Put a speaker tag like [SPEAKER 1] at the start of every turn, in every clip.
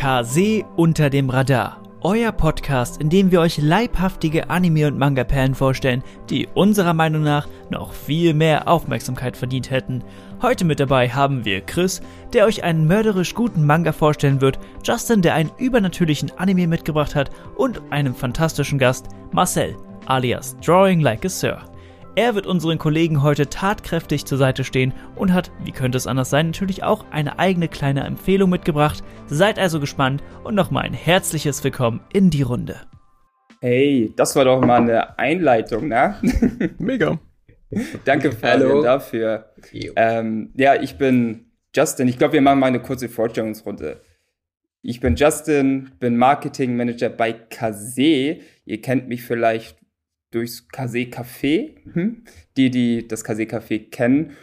[SPEAKER 1] Kase unter dem Radar. Euer Podcast, in dem wir euch leibhaftige Anime- und Manga-Perlen vorstellen, die unserer Meinung nach noch viel mehr Aufmerksamkeit verdient hätten. Heute mit dabei haben wir Chris, der euch einen mörderisch guten Manga vorstellen wird, Justin, der einen übernatürlichen Anime mitgebracht hat und einem fantastischen Gast, Marcel, alias Drawing Like a Sir. Er wird unseren Kollegen heute tatkräftig zur Seite stehen und hat, wie könnte es anders sein, natürlich auch eine eigene kleine Empfehlung mitgebracht. Seid also gespannt und nochmal ein herzliches Willkommen in die Runde.
[SPEAKER 2] Hey, das war doch mal eine Einleitung, ne?
[SPEAKER 3] Mega.
[SPEAKER 2] Danke, Fabian, dafür. Ähm, ja, ich bin Justin. Ich glaube, wir machen mal eine kurze Vorstellungsrunde. Ich bin Justin, bin Marketing Manager bei Kase. Ihr kennt mich vielleicht durchs Kase Café, hm? die, die das Kase Café kennen.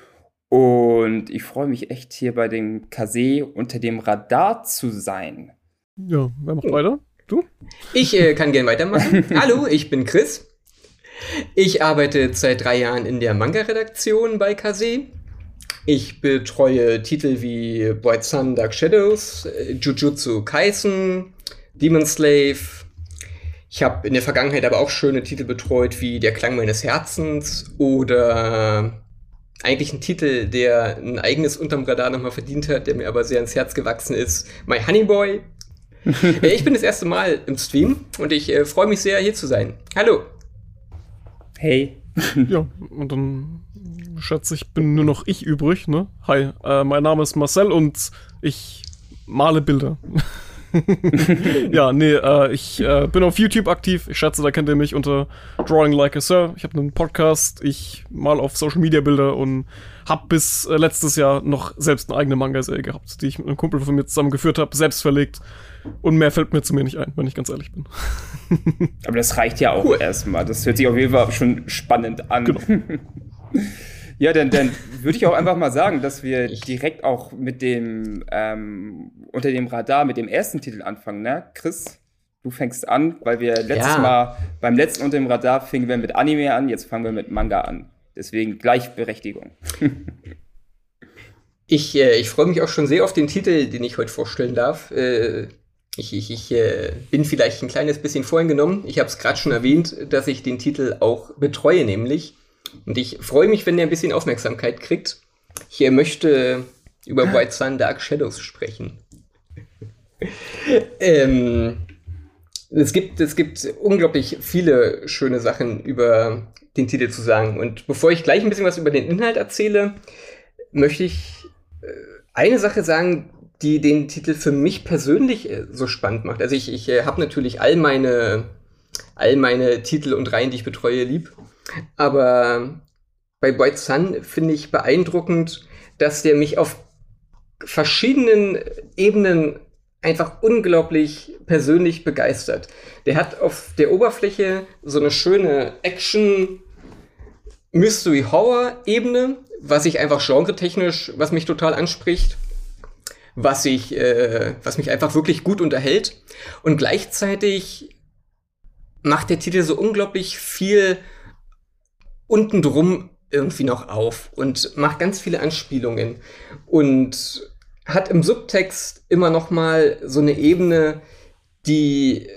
[SPEAKER 2] Und ich freue mich echt hier bei dem Kase unter dem Radar zu sein.
[SPEAKER 3] Ja, wer macht weiter? Du?
[SPEAKER 4] Ich äh, kann gern weitermachen. Hallo, ich bin Chris. Ich arbeite seit drei Jahren in der Manga-Redaktion bei Kase. Ich betreue Titel wie Bright Sun, Dark Shadows, äh, Jujutsu Kaisen, Demon Slave, ich habe in der Vergangenheit aber auch schöne Titel betreut wie Der Klang meines Herzens oder eigentlich ein Titel, der ein eigenes unterm Radar nochmal verdient hat, der mir aber sehr ins Herz gewachsen ist. My Honey Boy. ich bin das erste Mal im Stream und ich äh, freue mich sehr, hier zu sein. Hallo.
[SPEAKER 2] Hey.
[SPEAKER 3] ja, und dann schätze ich, bin nur noch ich übrig, ne? Hi, äh, mein Name ist Marcel und ich male Bilder. ja, nee, äh, ich äh, bin auf YouTube aktiv. Ich schätze, da kennt ihr mich unter Drawing Like a Sir. Ich habe einen Podcast, ich mal auf Social Media Bilder und habe bis äh, letztes Jahr noch selbst eine eigene Manga-Serie gehabt, die ich mit einem Kumpel von mir zusammen geführt habe, selbst verlegt. Und mehr fällt mir zu mir nicht ein, wenn ich ganz ehrlich bin.
[SPEAKER 2] Aber das reicht ja auch cool. erstmal. Das hört sich auf jeden Fall schon spannend an. Genau. Ja, dann, dann würde ich auch einfach mal sagen, dass wir direkt auch mit dem ähm, unter dem Radar mit dem ersten Titel anfangen, ne? Chris, du fängst an, weil wir letztes ja. Mal beim letzten unter dem Radar fingen wir mit Anime an, jetzt fangen wir mit Manga an. Deswegen Gleichberechtigung.
[SPEAKER 4] ich äh, ich freue mich auch schon sehr auf den Titel, den ich heute vorstellen darf. Äh, ich, ich, ich äh, bin vielleicht ein kleines bisschen voreingenommen. Ich habe es gerade schon erwähnt, dass ich den Titel auch betreue, nämlich und ich freue mich, wenn er ein bisschen Aufmerksamkeit kriegt. Ich möchte über White Sun Dark Shadows sprechen. ähm, es, gibt, es gibt unglaublich viele schöne Sachen über den Titel zu sagen. Und bevor ich gleich ein bisschen was über den Inhalt erzähle, möchte ich äh, eine Sache sagen, die den Titel für mich persönlich äh, so spannend macht. Also ich, ich äh, habe natürlich all meine, all meine Titel und Reihen, die ich betreue, lieb. Aber bei White Sun finde ich beeindruckend, dass der mich auf verschiedenen Ebenen einfach unglaublich persönlich begeistert. Der hat auf der Oberfläche so eine schöne Action Mystery Horror Ebene, was ich einfach genretechnisch, was mich total anspricht, was ich, äh, was mich einfach wirklich gut unterhält und gleichzeitig macht der Titel so unglaublich viel unten drum irgendwie noch auf und macht ganz viele Anspielungen und hat im Subtext immer noch mal so eine Ebene, die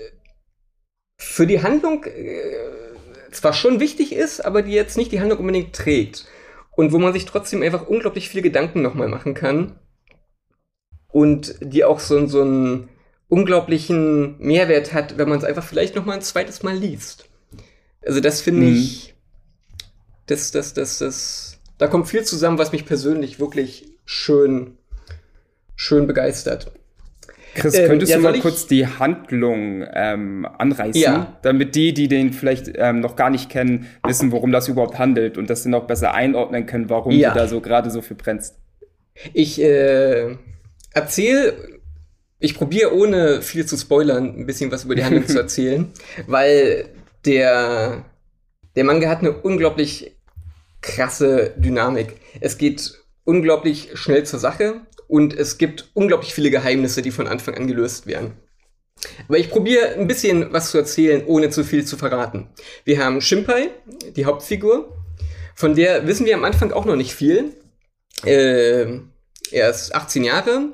[SPEAKER 4] für die Handlung äh, zwar schon wichtig ist, aber die jetzt nicht die Handlung unbedingt trägt und wo man sich trotzdem einfach unglaublich viele Gedanken noch mal machen kann und die auch so, so einen unglaublichen Mehrwert hat, wenn man es einfach vielleicht noch mal ein zweites Mal liest. Also das finde mhm. ich das, das, das, das, da kommt viel zusammen, was mich persönlich wirklich schön, schön begeistert.
[SPEAKER 2] Chris, ähm, könntest ja, du mal kurz die Handlung ähm, anreißen, ja. damit die, die den vielleicht ähm, noch gar nicht kennen, wissen, worum das überhaupt handelt und das dann auch besser einordnen können, warum ja. du da so gerade so viel brennst?
[SPEAKER 4] Ich äh, erzähle, ich probiere ohne viel zu spoilern, ein bisschen was über die Handlung zu erzählen, weil der der Manga hat eine unglaublich krasse Dynamik. Es geht unglaublich schnell zur Sache und es gibt unglaublich viele Geheimnisse, die von Anfang an gelöst werden. Aber ich probiere ein bisschen was zu erzählen, ohne zu viel zu verraten. Wir haben Shimpai, die Hauptfigur. Von der wissen wir am Anfang auch noch nicht viel. Äh, er ist 18 Jahre.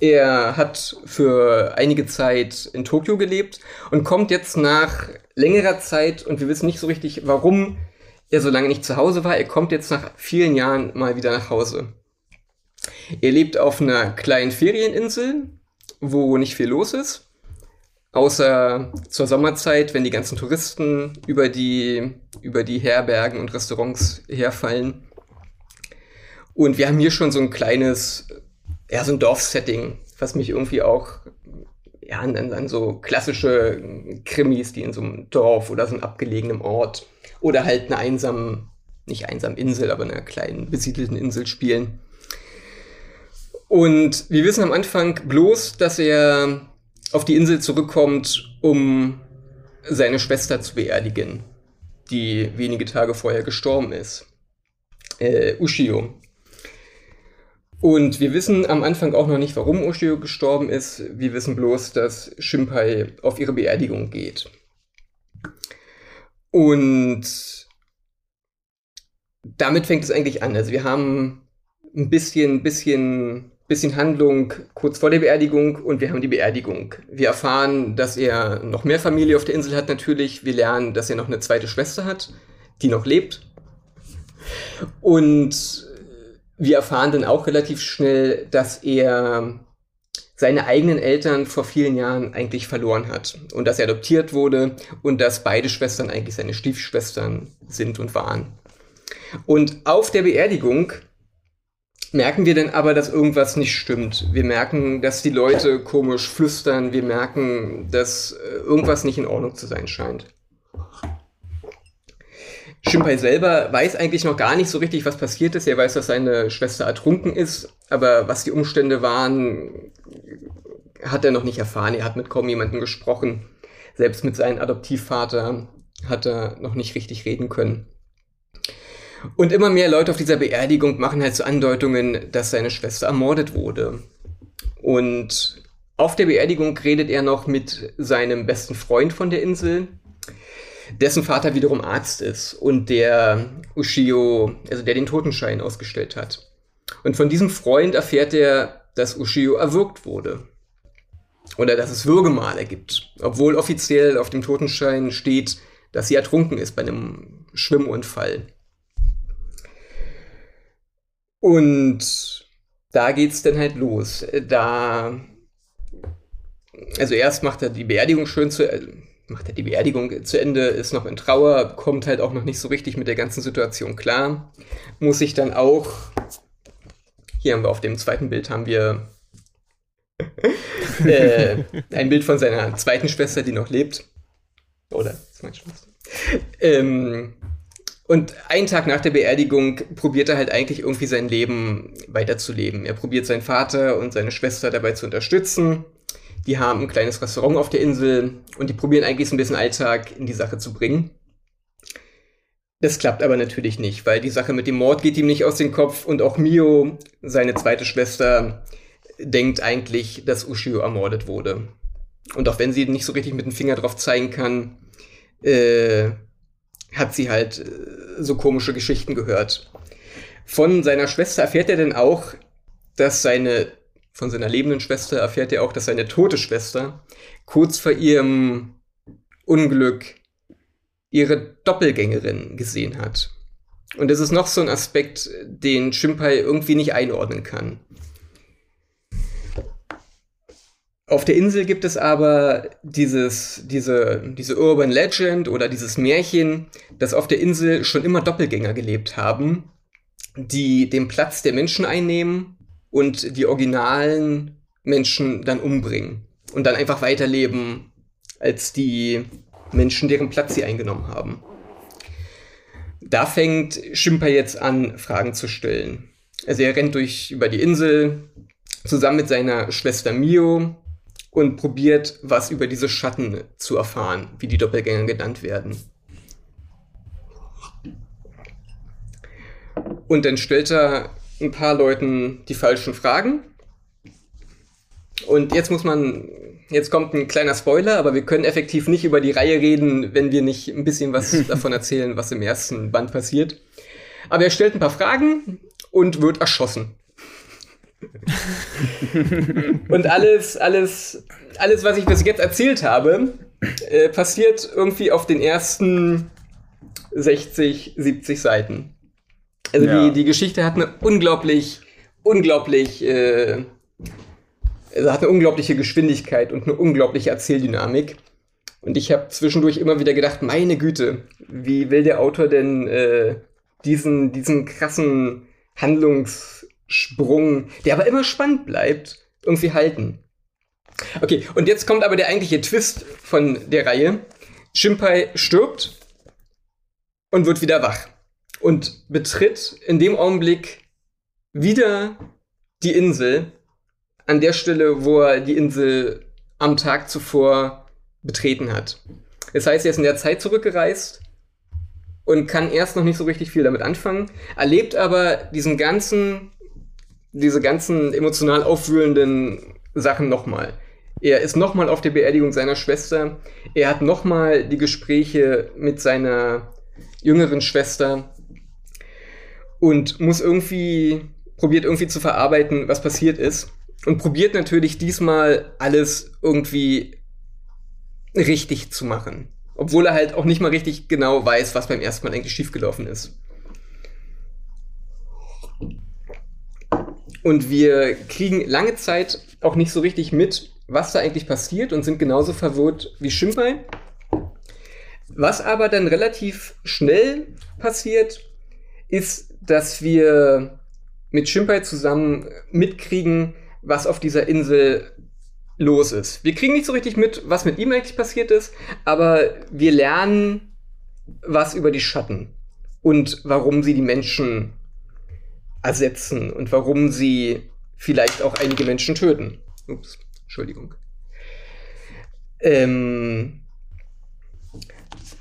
[SPEAKER 4] Er hat für einige Zeit in Tokio gelebt und kommt jetzt nach längerer Zeit, und wir wissen nicht so richtig, warum er so lange nicht zu Hause war. Er kommt jetzt nach vielen Jahren mal wieder nach Hause. Er lebt auf einer kleinen Ferieninsel, wo nicht viel los ist. Außer zur Sommerzeit, wenn die ganzen Touristen über die, über die Herbergen und Restaurants herfallen. Und wir haben hier schon so ein kleines, ja, so ein Dorfsetting, was mich irgendwie auch ja, an, an so klassische Krimis, die in so einem Dorf oder so einem abgelegenen Ort oder halt einer einsamen, nicht einsamen Insel, aber einer kleinen besiedelten Insel spielen. Und wir wissen am Anfang bloß, dass er auf die Insel zurückkommt, um seine Schwester zu beerdigen, die wenige Tage vorher gestorben ist. Äh, Ushio. Und wir wissen am Anfang auch noch nicht, warum Ushio gestorben ist. Wir wissen bloß, dass Shimpai auf ihre Beerdigung geht. Und damit fängt es eigentlich an. Also wir haben ein bisschen, bisschen bisschen Handlung kurz vor der Beerdigung und wir haben die Beerdigung. Wir erfahren, dass er noch mehr Familie auf der Insel hat natürlich. Wir lernen, dass er noch eine zweite Schwester hat, die noch lebt. Und wir erfahren dann auch relativ schnell, dass er seine eigenen Eltern vor vielen Jahren eigentlich verloren hat und dass er adoptiert wurde und dass beide Schwestern eigentlich seine Stiefschwestern sind und waren. Und auf der Beerdigung merken wir denn aber, dass irgendwas nicht stimmt. Wir merken, dass die Leute komisch flüstern. Wir merken, dass äh, irgendwas nicht in Ordnung zu sein scheint. Shimpai selber weiß eigentlich noch gar nicht so richtig, was passiert ist. Er weiß, dass seine Schwester ertrunken ist, aber was die Umstände waren, hat er noch nicht erfahren. Er hat mit kaum jemandem gesprochen. Selbst mit seinem Adoptivvater hat er noch nicht richtig reden können. Und immer mehr Leute auf dieser Beerdigung machen halt so Andeutungen, dass seine Schwester ermordet wurde. Und auf der Beerdigung redet er noch mit seinem besten Freund von der Insel, dessen Vater wiederum Arzt ist und der Ushio, also der den Totenschein ausgestellt hat. Und von diesem Freund erfährt er, dass Ushio erwürgt wurde. Oder dass es Würgemale gibt. Obwohl offiziell auf dem Totenschein steht, dass sie ertrunken ist bei einem Schwimmunfall. Und da geht's dann halt los. Da, also erst macht er die Beerdigung schön zu, macht er die Beerdigung zu Ende, ist noch in Trauer, kommt halt auch noch nicht so richtig mit der ganzen Situation klar. Muss sich dann auch, hier haben wir auf dem zweiten Bild haben wir äh, ein Bild von seiner zweiten Schwester, die noch lebt. Oder meine Schwester. Ähm, und einen Tag nach der Beerdigung probiert er halt eigentlich irgendwie sein Leben weiterzuleben. Er probiert seinen Vater und seine Schwester dabei zu unterstützen. Die haben ein kleines Restaurant auf der Insel und die probieren eigentlich so ein bisschen Alltag in die Sache zu bringen. Das klappt aber natürlich nicht, weil die Sache mit dem Mord geht ihm nicht aus dem Kopf und auch Mio, seine zweite Schwester, denkt eigentlich, dass Ushio ermordet wurde. Und auch wenn sie nicht so richtig mit dem Finger drauf zeigen kann, äh, hat sie halt äh, so komische Geschichten gehört. Von seiner Schwester erfährt er dann auch, dass seine, von seiner lebenden Schwester erfährt er auch, dass seine tote Schwester kurz vor ihrem Unglück ihre Doppelgängerin gesehen hat. Und das ist noch so ein Aspekt, den Shimpai irgendwie nicht einordnen kann. Auf der Insel gibt es aber dieses, diese, diese Urban Legend oder dieses Märchen, dass auf der Insel schon immer Doppelgänger gelebt haben, die den Platz der Menschen einnehmen und die originalen Menschen dann umbringen und dann einfach weiterleben als die Menschen, deren Platz sie eingenommen haben. Da fängt Schimper jetzt an, Fragen zu stellen. Also er rennt durch über die Insel zusammen mit seiner Schwester Mio und probiert, was über diese Schatten zu erfahren, wie die Doppelgänger genannt werden. Und dann stellt er ein paar Leuten die falschen Fragen. Und jetzt muss man, jetzt kommt ein kleiner Spoiler, aber wir können effektiv nicht über die Reihe reden, wenn wir nicht ein bisschen was davon erzählen, was im ersten Band passiert. Aber er stellt ein paar Fragen und wird erschossen. und alles, alles, alles, was ich bis jetzt erzählt habe, äh, passiert irgendwie auf den ersten 60, 70 Seiten. Also ja. die, die Geschichte hat eine unglaublich, unglaublich, äh, also hat eine unglaubliche Geschwindigkeit und eine unglaubliche Erzähldynamik. Und ich habe zwischendurch immer wieder gedacht, meine Güte, wie will der Autor denn äh, diesen, diesen krassen Handlungssprung, der aber immer spannend bleibt, irgendwie halten. Okay, und jetzt kommt aber der eigentliche Twist von der Reihe. Shimpai stirbt und wird wieder wach und betritt in dem Augenblick wieder die Insel an der Stelle, wo er die Insel am Tag zuvor betreten hat. Das heißt, er ist in der Zeit zurückgereist und kann erst noch nicht so richtig viel damit anfangen, erlebt aber diesen ganzen, diese ganzen emotional aufwühlenden Sachen nochmal. Er ist nochmal auf der Beerdigung seiner Schwester. Er hat nochmal die Gespräche mit seiner jüngeren Schwester und muss irgendwie, probiert irgendwie zu verarbeiten, was passiert ist. Und probiert natürlich diesmal alles irgendwie richtig zu machen. Obwohl er halt auch nicht mal richtig genau weiß, was beim ersten Mal eigentlich schiefgelaufen ist. Und wir kriegen lange Zeit auch nicht so richtig mit, was da eigentlich passiert und sind genauso verwirrt wie Shimpai. Was aber dann relativ schnell passiert, ist, dass wir mit Shimpai zusammen mitkriegen, was auf dieser Insel los ist. Wir kriegen nicht so richtig mit, was mit ihm eigentlich passiert ist, aber wir lernen was über die Schatten und warum sie die Menschen ersetzen und warum sie vielleicht auch einige Menschen töten. Ups, Entschuldigung. Ähm,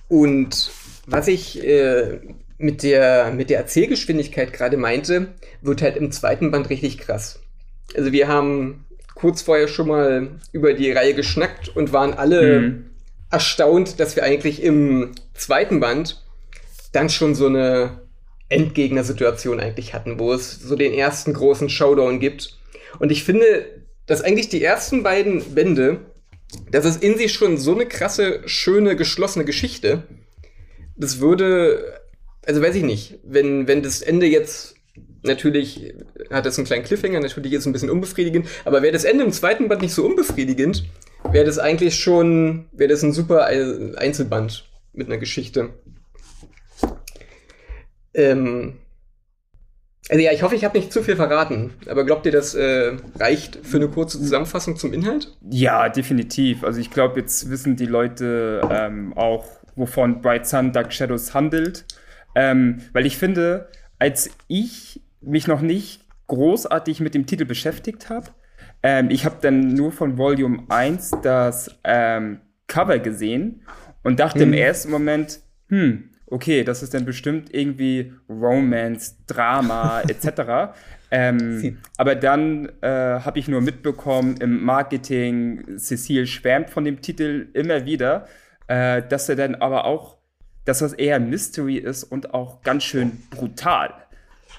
[SPEAKER 4] und was ich äh, mit, der, mit der Erzählgeschwindigkeit gerade meinte, wird halt im zweiten Band richtig krass. Also wir haben kurz vorher schon mal über die Reihe geschnackt und waren alle mhm. erstaunt, dass wir eigentlich im zweiten Band dann schon so eine Endgegner-Situation eigentlich hatten, wo es so den ersten großen Showdown gibt. Und ich finde, dass eigentlich die ersten beiden Bände, das ist in sich schon so eine krasse, schöne, geschlossene Geschichte. Das würde, also weiß ich nicht, wenn, wenn das Ende jetzt Natürlich hat es einen kleinen Cliffhanger, natürlich ist es ein bisschen unbefriedigend, aber wäre das Ende im zweiten Band nicht so unbefriedigend, wäre das eigentlich schon, wäre das ein super Einzelband mit einer Geschichte. Ähm, also ja, ich hoffe, ich habe nicht zu viel verraten, aber glaubt ihr, das äh, reicht für eine kurze Zusammenfassung zum Inhalt?
[SPEAKER 2] Ja, definitiv. Also ich glaube, jetzt wissen die Leute ähm, auch, wovon Bright Sun Dark Shadows handelt. Ähm, weil ich finde, als ich mich noch nicht großartig mit dem Titel beschäftigt habe. Ähm, ich habe dann nur von Volume 1 das ähm, Cover gesehen und dachte hm. im ersten Moment, hm, okay, das ist dann bestimmt irgendwie Romance, Drama etc. ähm, aber dann äh, habe ich nur mitbekommen im Marketing, Cecile schwärmt von dem Titel immer wieder, äh, dass er dann aber auch, dass das eher Mystery ist und auch ganz schön brutal.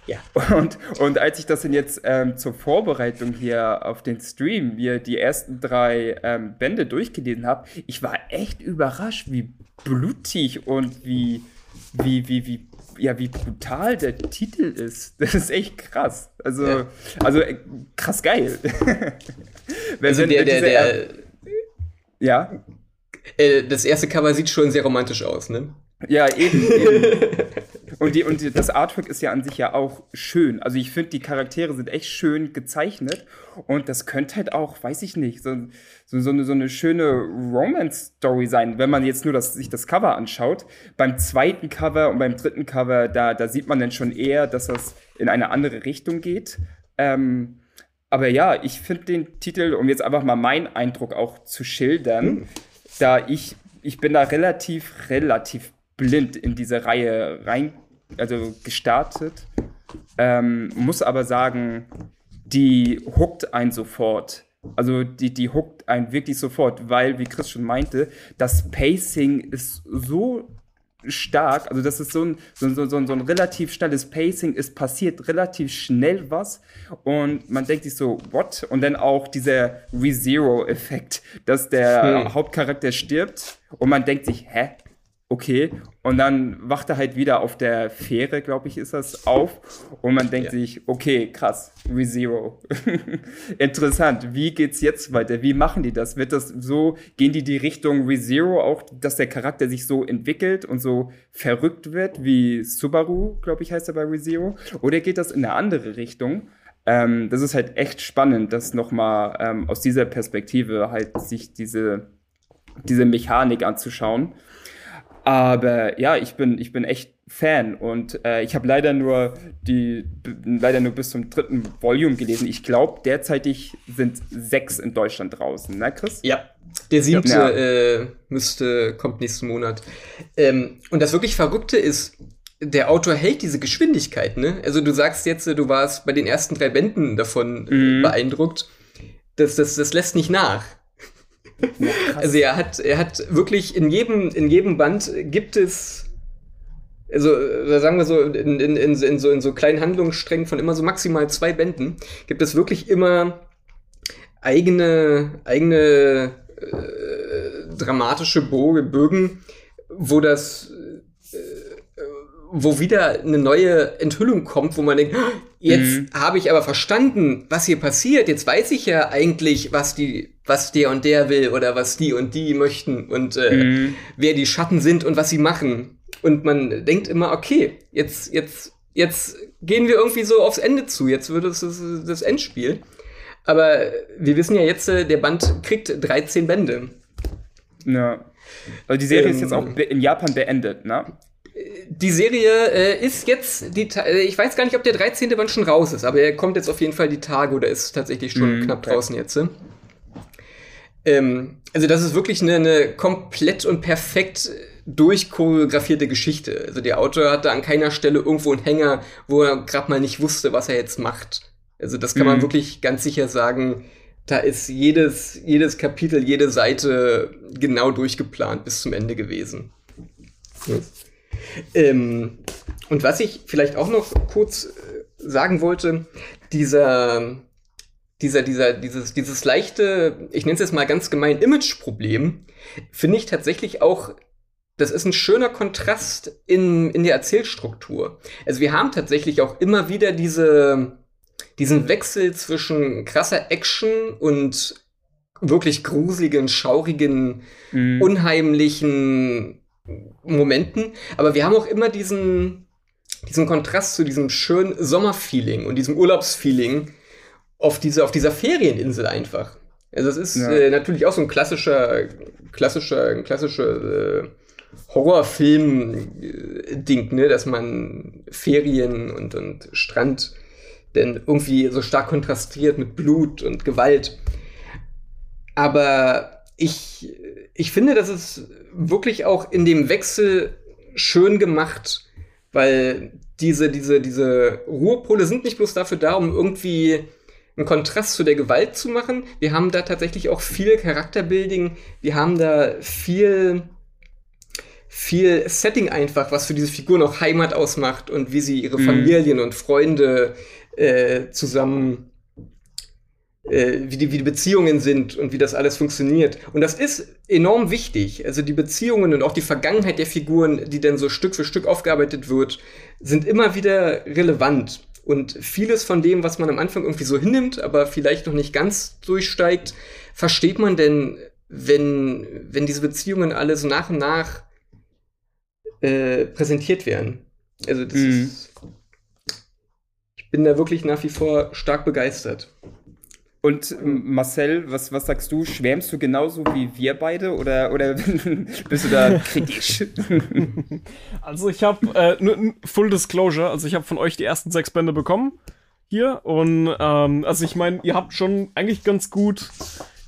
[SPEAKER 2] Ja. Und, und als ich das dann jetzt ähm, zur Vorbereitung hier auf den Stream, mir die ersten drei ähm, Bände durchgelesen habe, ich war echt überrascht, wie blutig und wie, wie, wie, wie, ja, wie brutal der Titel ist. Das ist echt krass. Also, ja. also äh, krass geil.
[SPEAKER 4] Wenn, also der, der, der, ja. Äh, das erste Cover sieht schon sehr romantisch aus, ne?
[SPEAKER 2] Ja, eben. eben. Und, die, und die, das Artwork ist ja an sich ja auch schön. Also ich finde, die Charaktere sind echt schön gezeichnet. Und das könnte halt auch, weiß ich nicht, so, so, so, eine, so eine schöne Romance-Story sein, wenn man jetzt nur das, sich das Cover anschaut. Beim zweiten Cover und beim dritten Cover, da, da sieht man dann schon eher, dass das in eine andere Richtung geht. Ähm, aber ja, ich finde den Titel, um jetzt einfach mal meinen Eindruck auch zu schildern, mhm. da ich, ich bin da relativ, relativ blind in diese Reihe rein also gestartet. Ähm, muss aber sagen, die hookt einen sofort. Also die, die hookt einen wirklich sofort, weil, wie Chris schon meinte, das Pacing ist so stark, also das ist so ein, so, so, so, so ein relativ schnelles Pacing, es passiert relativ schnell was und man denkt sich so, what? Und dann auch dieser ReZero-Effekt, dass der hm. Hauptcharakter stirbt und man denkt sich, hä? Okay. Und dann wacht er halt wieder auf der Fähre, glaube ich, ist das, auf. Und man denkt ja. sich, okay, krass, ReZero. Interessant. Wie geht's jetzt weiter? Wie machen die das? Wird das so, gehen die die Richtung ReZero auch, dass der Charakter sich so entwickelt und so verrückt wird, wie Subaru, glaube ich, heißt er bei ReZero? Oder geht das in eine andere Richtung? Ähm, das ist halt echt spannend, das nochmal ähm, aus dieser Perspektive halt sich diese, diese Mechanik anzuschauen. Aber ja, ich bin, ich bin echt Fan und äh, ich habe leider nur die leider nur bis zum dritten Volume gelesen. Ich glaube, derzeitig sind sechs in Deutschland draußen, ne, Chris?
[SPEAKER 4] Ja. Der siebte ja. äh, müsste, kommt nächsten Monat. Ähm, und das wirklich Verrückte ist, der Autor hält diese Geschwindigkeit, ne? Also du sagst jetzt, du warst bei den ersten drei Bänden davon mhm. beeindruckt. Das, das, das lässt nicht nach. Also er hat, er hat wirklich in jedem, in jedem Band gibt es, also äh, sagen wir so, in, in, in, in, so, in so kleinen Handlungssträngen von immer so maximal zwei Bänden, gibt es wirklich immer eigene, eigene äh, dramatische Bögen, wo das wo wieder eine neue Enthüllung kommt, wo man denkt, jetzt mhm. habe ich aber verstanden, was hier passiert. Jetzt weiß ich ja eigentlich, was die, was der und der will oder was die und die möchten und äh, mhm. wer die Schatten sind und was sie machen. Und man denkt immer, okay, jetzt, jetzt, jetzt gehen wir irgendwie so aufs Ende zu. Jetzt wird es das, das Endspiel. Aber wir wissen ja jetzt, äh, der Band kriegt 13 Bände.
[SPEAKER 2] Ja. Also die Serie ähm, ist jetzt auch in Japan beendet, ne?
[SPEAKER 4] Die Serie äh, ist jetzt, die, äh, ich weiß gar nicht, ob der 13. Band schon raus ist, aber er kommt jetzt auf jeden Fall die Tage oder ist tatsächlich schon mm, knapp okay. draußen jetzt. Ähm, also das ist wirklich eine, eine komplett und perfekt durchchoreografierte Geschichte. Also der Autor hatte an keiner Stelle irgendwo einen Hänger, wo er gerade mal nicht wusste, was er jetzt macht. Also das kann mm. man mhm. wirklich ganz sicher sagen. Da ist jedes, jedes Kapitel, jede Seite genau durchgeplant bis zum Ende gewesen. Ja. Ähm, und was ich vielleicht auch noch kurz äh, sagen wollte, dieser, dieser, dieser, dieses, dieses leichte, ich nenne es jetzt mal ganz gemein, Image-Problem, finde ich tatsächlich auch, das ist ein schöner Kontrast in, in der Erzählstruktur. Also wir haben tatsächlich auch immer wieder diese, diesen Wechsel zwischen krasser Action und wirklich gruseligen, schaurigen, mhm. unheimlichen Momenten. Aber wir haben auch immer diesen, diesen Kontrast zu diesem schönen Sommerfeeling und diesem Urlaubsfeeling auf, diese, auf dieser Ferieninsel einfach. Also es ist ja. äh, natürlich auch so ein klassischer, klassischer, klassischer äh, Horrorfilm-Ding, ne, dass man Ferien und, und Strand denn irgendwie so stark kontrastiert mit Blut und Gewalt. Aber ich, ich finde, das ist wirklich auch in dem Wechsel schön gemacht, weil diese, diese, diese Ruhepole sind nicht bloß dafür da, um irgendwie einen Kontrast zu der Gewalt zu machen. Wir haben da tatsächlich auch viel Charakterbuilding. Wir haben da viel, viel Setting einfach, was für diese Figuren auch Heimat ausmacht und wie sie ihre mhm. Familien und Freunde äh, zusammen äh, wie, die, wie die Beziehungen sind und wie das alles funktioniert. Und das ist enorm wichtig. Also die Beziehungen und auch die Vergangenheit der Figuren, die dann so Stück für Stück aufgearbeitet wird, sind immer wieder relevant. Und vieles von dem, was man am Anfang irgendwie so hinnimmt, aber vielleicht noch nicht ganz durchsteigt, versteht man denn, wenn, wenn diese Beziehungen alle so nach und nach äh, präsentiert werden. Also das mhm. ist, ich bin da wirklich nach wie vor stark begeistert.
[SPEAKER 2] Und Marcel, was, was sagst du? Schwärmst du genauso wie wir beide oder, oder bist du da kritisch?
[SPEAKER 3] Also ich habe äh, Full Disclosure, also ich habe von euch die ersten sechs Bände bekommen hier und ähm, also ich meine, ihr habt schon eigentlich ganz gut,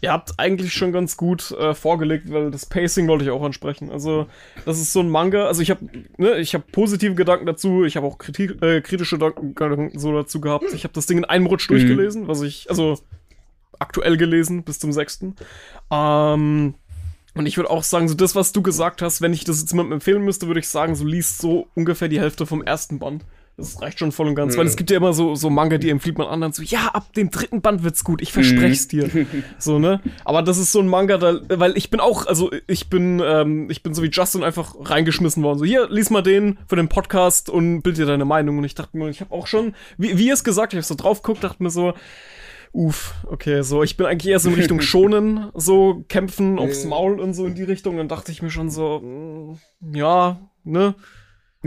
[SPEAKER 3] ihr habt eigentlich schon ganz gut äh, vorgelegt, weil das Pacing wollte ich auch ansprechen. Also das ist so ein Manga, also ich habe ne, ich habe positive Gedanken dazu, ich habe auch Kritik, äh, kritische Gedanken so dazu gehabt. Ich habe das Ding in einem Rutsch mhm. durchgelesen, was ich also aktuell gelesen bis zum 6. Ähm, Und ich würde auch sagen, so das, was du gesagt hast, wenn ich das jetzt jemandem empfehlen müsste, würde ich sagen, so liest so ungefähr die Hälfte vom ersten Band. Das reicht schon voll und ganz, mhm. weil es gibt ja immer so, so Manga, die empfiehlt man anderen so, ja, ab dem dritten Band wird's gut, ich verspreche dir. so, ne? Aber das ist so ein Manga, da, weil ich bin auch, also ich bin, ähm, ich bin so wie Justin einfach reingeschmissen worden. So, hier, lies mal den für den Podcast und bild dir deine Meinung. Und ich dachte mir, ich habe auch schon, wie, wie ihr es gesagt, ich habe so drauf geguckt, dachte mir so, uff, okay, so, ich bin eigentlich eher so in Richtung Schonen, so kämpfen aufs Maul und so in die Richtung. Dann dachte ich mir schon so, mh, mm, ja, ne?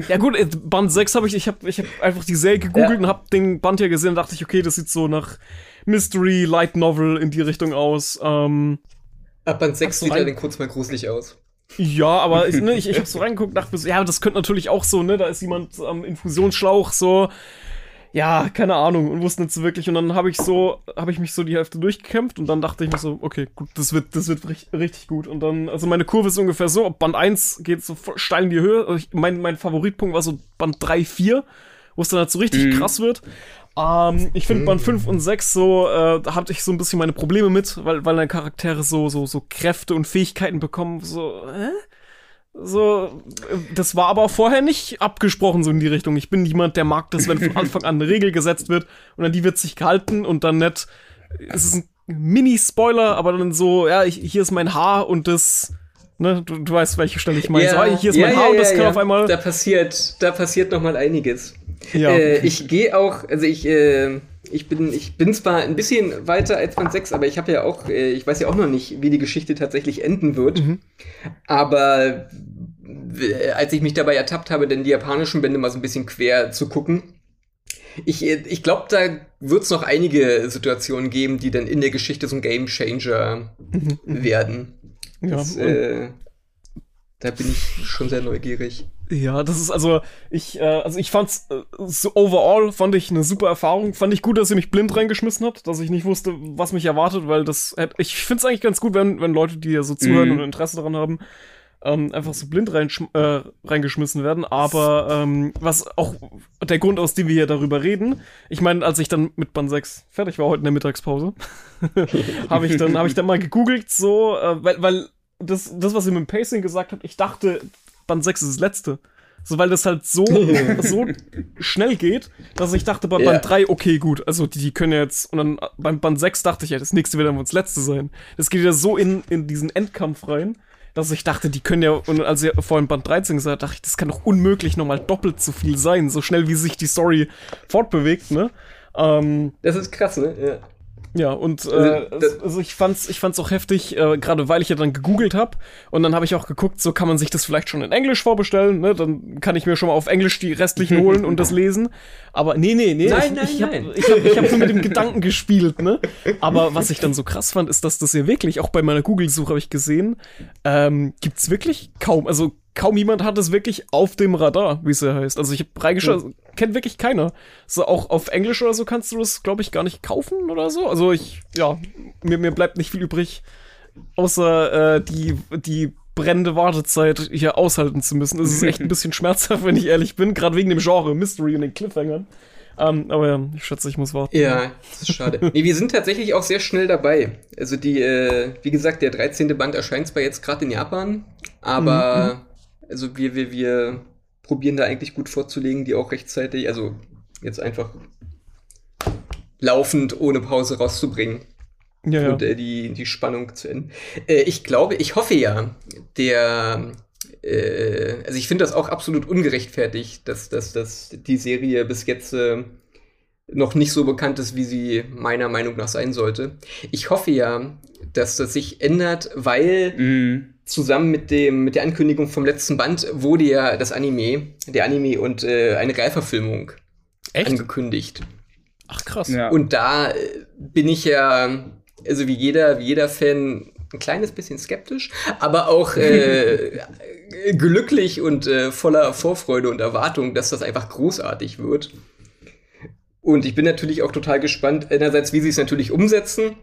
[SPEAKER 3] Ja gut, äh, Band 6 habe ich, ich habe ich hab einfach die Serie gegoogelt ja. und habe den Band hier gesehen und dachte ich, okay, das sieht so nach Mystery, Light Novel in die Richtung aus. Ähm,
[SPEAKER 4] Ab Band 6 sieht er dann kurz mal gruselig aus.
[SPEAKER 3] Ja, aber ich, ne, ich, ich habe so reingeguckt, dachte mir so, ja, das könnte natürlich auch so, ne, da ist jemand am Infusionsschlauch so, ja, keine Ahnung und wusste nicht so wirklich. Und dann habe ich so, habe ich mich so die Hälfte durchgekämpft und dann dachte ich mir so, okay, gut, das wird, das wird richtig, richtig gut. Und dann, also meine Kurve ist ungefähr so, Band 1 geht so steil in die Höhe. Also ich, mein, mein Favoritpunkt war so Band 3, 4, wo es dann halt so richtig mhm. krass wird. Ähm, ich finde mhm. Band 5 und 6 so, äh, da hatte ich so ein bisschen meine Probleme mit, weil, weil deine Charaktere so, so, so Kräfte und Fähigkeiten bekommen, so, äh? So, das war aber vorher nicht abgesprochen so in die Richtung. Ich bin jemand, der mag das, wenn von Anfang an eine Regel gesetzt wird und an die wird sich gehalten und dann nicht. Es ist ein Mini-Spoiler, aber dann so, ja, ich, hier ist mein Haar und das, ne, du, du weißt, welche Stelle ich meine. Ja, so, hier ist ja, mein Haar ja, und das kann auf einmal.
[SPEAKER 4] Da passiert, da passiert noch mal einiges. Ja. Äh, ich gehe auch, also ich, äh, ich bin, ich bin zwar ein bisschen weiter als Band 6, aber ich habe ja auch, äh, ich weiß ja auch noch nicht, wie die Geschichte tatsächlich enden wird. Mhm. Aber als ich mich dabei ertappt habe, denn die japanischen Bände mal so ein bisschen quer zu gucken, ich, äh, ich glaube, da wird es noch einige Situationen geben, die dann in der Geschichte so ein Game Changer mhm. werden. Das, ja, äh, da bin ich schon sehr neugierig.
[SPEAKER 3] Ja, das ist also ich äh, also ich fand's äh, so overall fand ich eine super Erfahrung. Fand ich gut, dass sie mich blind reingeschmissen hat, dass ich nicht wusste, was mich erwartet, weil das ich find's eigentlich ganz gut, wenn wenn Leute, die ja so zuhören mhm. und Interesse daran haben, ähm, einfach so blind rein, äh, reingeschmissen werden. Aber ähm, was auch der Grund, aus dem wir hier darüber reden, ich meine, als ich dann mit Band 6 fertig war heute in der Mittagspause, habe ich dann habe ich dann mal gegoogelt so, äh, weil weil das das was ihr mit dem Pacing gesagt habt, ich dachte Band 6 ist das letzte. So, weil das halt so, so schnell geht, dass ich dachte, bei Band 3, okay, gut, also die, die können ja jetzt, und dann beim Band 6 dachte ich, ja, das nächste wird dann wohl das letzte sein. Das geht ja so in, in diesen Endkampf rein, dass ich dachte, die können ja, und als ihr vorhin Band 13 gesagt dachte ich, das kann doch unmöglich nochmal doppelt so viel sein, so schnell wie sich die Story fortbewegt, ne?
[SPEAKER 4] Ähm, das ist krass, ne? Ja.
[SPEAKER 3] Ja, und äh, also, also ich fand's, ich fand's auch heftig, äh, gerade weil ich ja dann gegoogelt habe und dann habe ich auch geguckt, so kann man sich das vielleicht schon in Englisch vorbestellen, ne? Dann kann ich mir schon mal auf Englisch die restlichen holen und das lesen. Aber nee, nee, nee.
[SPEAKER 4] Nein,
[SPEAKER 3] ich,
[SPEAKER 4] nein,
[SPEAKER 3] ich habe ich hab, ich hab so mit dem Gedanken gespielt, ne? Aber was ich dann so krass fand, ist, dass das hier wirklich, auch bei meiner Google-Suche habe ich gesehen, ähm, gibt's wirklich kaum, also kaum jemand hat es wirklich auf dem Radar, wie es ja heißt. Also ich habe reingeschaut, ja. kennt wirklich keiner. So auch auf Englisch oder so kannst du das, glaube ich, gar nicht kaufen oder so. Also ich, ja, mir, mir bleibt nicht viel übrig, außer äh, die, die brennende Wartezeit hier aushalten zu müssen. Es ist echt ein bisschen schmerzhaft, wenn ich ehrlich bin, gerade wegen dem Genre Mystery und den Cliffhangern. Um, ähm, aber ja, ich schätze, ich muss warten.
[SPEAKER 4] Ja, das ist schade. nee, wir sind tatsächlich auch sehr schnell dabei. Also die, äh, wie gesagt, der 13. Band erscheint zwar jetzt gerade in Japan, aber mhm. Also wir, wir, wir probieren da eigentlich gut vorzulegen, die auch rechtzeitig, also jetzt einfach laufend ohne Pause rauszubringen. Ja, ja. Und äh, die, die Spannung zu enden. Äh, ich glaube, ich hoffe ja, der äh, also ich finde das auch absolut ungerechtfertigt, dass, dass, dass die Serie bis jetzt äh, noch nicht so bekannt ist, wie sie meiner Meinung nach sein sollte. Ich hoffe ja, dass das sich ändert, weil mm zusammen mit dem mit der Ankündigung vom letzten Band wurde ja das Anime, der Anime und äh, eine Realverfilmung Echt? angekündigt.
[SPEAKER 3] Ach krass.
[SPEAKER 4] Ja. Und da äh, bin ich ja, also wie jeder, wie jeder Fan, ein kleines bisschen skeptisch, aber auch äh, glücklich und äh, voller Vorfreude und Erwartung, dass das einfach großartig wird. Und ich bin natürlich auch total gespannt, einerseits, wie sie es natürlich umsetzen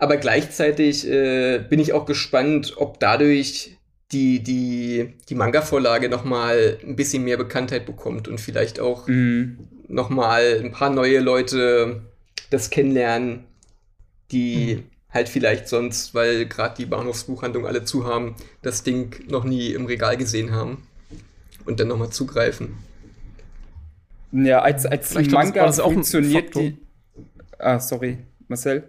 [SPEAKER 4] aber gleichzeitig äh, bin ich auch gespannt, ob dadurch die, die, die Manga-Vorlage noch mal ein bisschen mehr Bekanntheit bekommt und vielleicht auch mhm. noch mal ein paar neue Leute das kennenlernen, die, mhm. halt vielleicht sonst, weil gerade die Bahnhofsbuchhandlung alle zu haben, das Ding noch nie im Regal gesehen haben und dann nochmal zugreifen.
[SPEAKER 2] Ja, als, als Manga das, funktioniert die. Ah, sorry, Marcel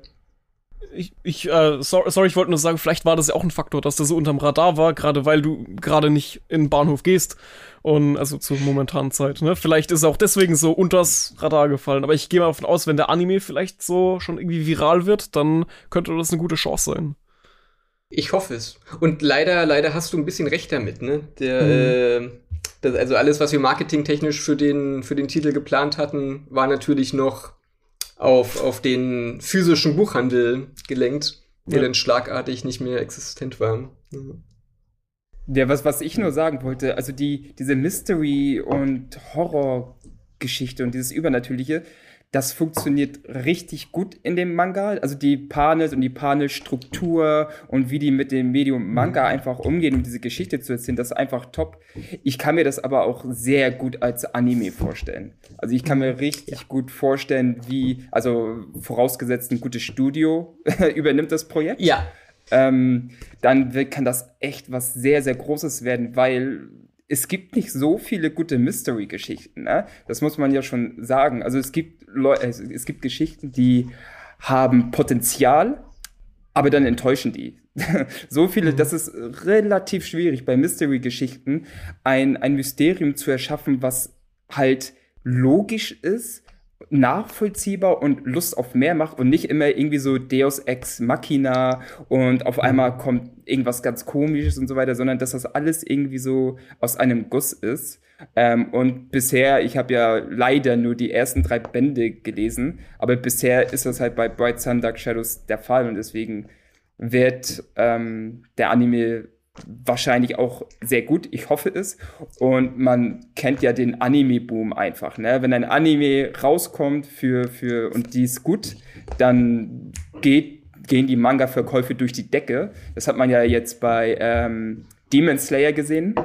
[SPEAKER 3] ich, ich äh, sorry, sorry, ich wollte nur sagen, vielleicht war das ja auch ein Faktor, dass der so unterm Radar war, gerade weil du gerade nicht in den Bahnhof gehst. Und also zur momentanen Zeit, ne? Vielleicht ist er auch deswegen so unters Radar gefallen. Aber ich gehe mal davon aus, wenn der Anime vielleicht so schon irgendwie viral wird, dann könnte das eine gute Chance sein.
[SPEAKER 4] Ich hoffe es. Und leider, leider hast du ein bisschen recht damit, ne? Der, mhm. äh, das, also alles, was wir marketingtechnisch für den, für den Titel geplant hatten, war natürlich noch auf, auf den physischen Buchhandel gelenkt, der ja. dann schlagartig nicht mehr existent war. Ja.
[SPEAKER 2] Ja, was, was ich nur sagen wollte, also die, diese Mystery- und Horror-Geschichte und dieses Übernatürliche, das funktioniert richtig gut in dem Manga. Also die Panels und die Panelstruktur und wie die mit dem Medium Manga einfach umgehen, um diese Geschichte zu erzählen, das ist einfach top. Ich kann mir das aber auch sehr gut als Anime vorstellen. Also ich kann mir richtig ja. gut vorstellen, wie, also vorausgesetzt ein gutes Studio übernimmt das Projekt.
[SPEAKER 4] Ja.
[SPEAKER 2] Ähm, dann kann das echt was sehr, sehr Großes werden, weil es gibt nicht so viele gute Mystery-Geschichten. Ne? Das muss man ja schon sagen. Also es gibt, Leu es gibt Geschichten, die haben Potenzial, aber dann enttäuschen die. so viele, mhm. das ist relativ schwierig bei Mystery-Geschichten, ein, ein Mysterium zu erschaffen, was halt logisch ist, nachvollziehbar und Lust auf mehr macht und nicht immer irgendwie so Deus Ex Machina und auf einmal kommt irgendwas ganz Komisches und so weiter, sondern dass das alles irgendwie so aus einem Guss ist. Ähm, und bisher, ich habe ja leider nur die ersten drei Bände gelesen, aber bisher ist das halt bei Bright Sun Dark Shadows der Fall und deswegen wird ähm, der Anime wahrscheinlich auch sehr gut. Ich hoffe es. Und man kennt ja den Anime-Boom einfach. Ne? Wenn ein Anime rauskommt für, für, und die ist gut, dann geht, gehen die Manga-Verkäufe durch die Decke. Das hat man ja jetzt bei ähm, Demon Slayer gesehen.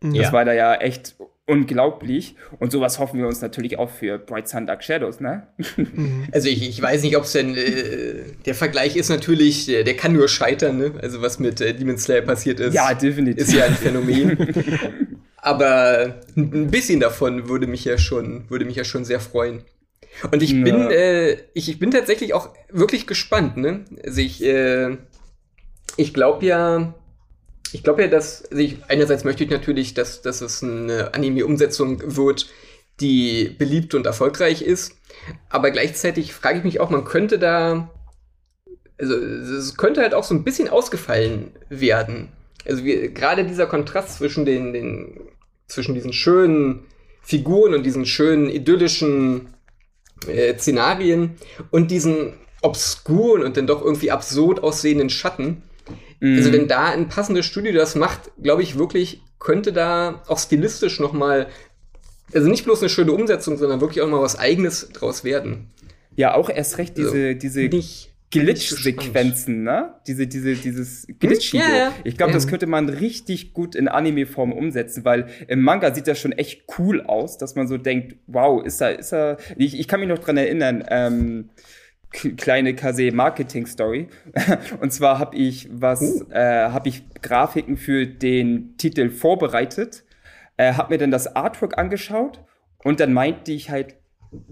[SPEAKER 2] Das ja. war da ja echt unglaublich. Und sowas hoffen wir uns natürlich auch für Bright Sun Dark Shadows, ne?
[SPEAKER 4] Also ich, ich weiß nicht, ob es denn äh, der Vergleich ist natürlich, der, der, kann nur scheitern, ne? Also was mit äh, Demon Slayer passiert ist,
[SPEAKER 2] ja, definitiv.
[SPEAKER 4] ist ja ein Phänomen. Aber ein bisschen davon würde mich ja schon, würde mich ja schon sehr freuen. Und ich ja. bin, äh, ich, ich bin tatsächlich auch wirklich gespannt, ne? Also ich, äh, ich glaube ja, ich glaube ja, dass also ich, einerseits möchte ich natürlich, dass, dass es eine Anime-Umsetzung wird, die beliebt und erfolgreich ist. Aber gleichzeitig frage ich mich auch, man könnte da, also es könnte halt auch so ein bisschen ausgefallen werden. Also gerade dieser Kontrast zwischen den, den, zwischen diesen schönen Figuren und diesen schönen idyllischen äh, Szenarien und diesen obskuren und dann doch irgendwie absurd aussehenden Schatten Mhm. Also wenn da ein passendes Studio das macht, glaube ich wirklich, könnte da auch stilistisch noch mal, also nicht bloß eine schöne Umsetzung, sondern wirklich auch mal was Eigenes draus werden.
[SPEAKER 2] Ja, auch erst recht diese, also, diese Glitch-Sequenzen, ne? Diese, diese, dieses hm? Glitchige. Ja, ja. Ich glaube, ja. das könnte man richtig gut in Anime-Form umsetzen, weil im Manga sieht das schon echt cool aus, dass man so denkt, wow, ist da, ist da, ich, ich kann mich noch dran erinnern, ähm, kleine Kase Marketing Story. Und zwar habe ich was, uh. äh, habe ich Grafiken für den Titel vorbereitet, äh, habe mir dann das Artwork angeschaut und dann meinte ich halt,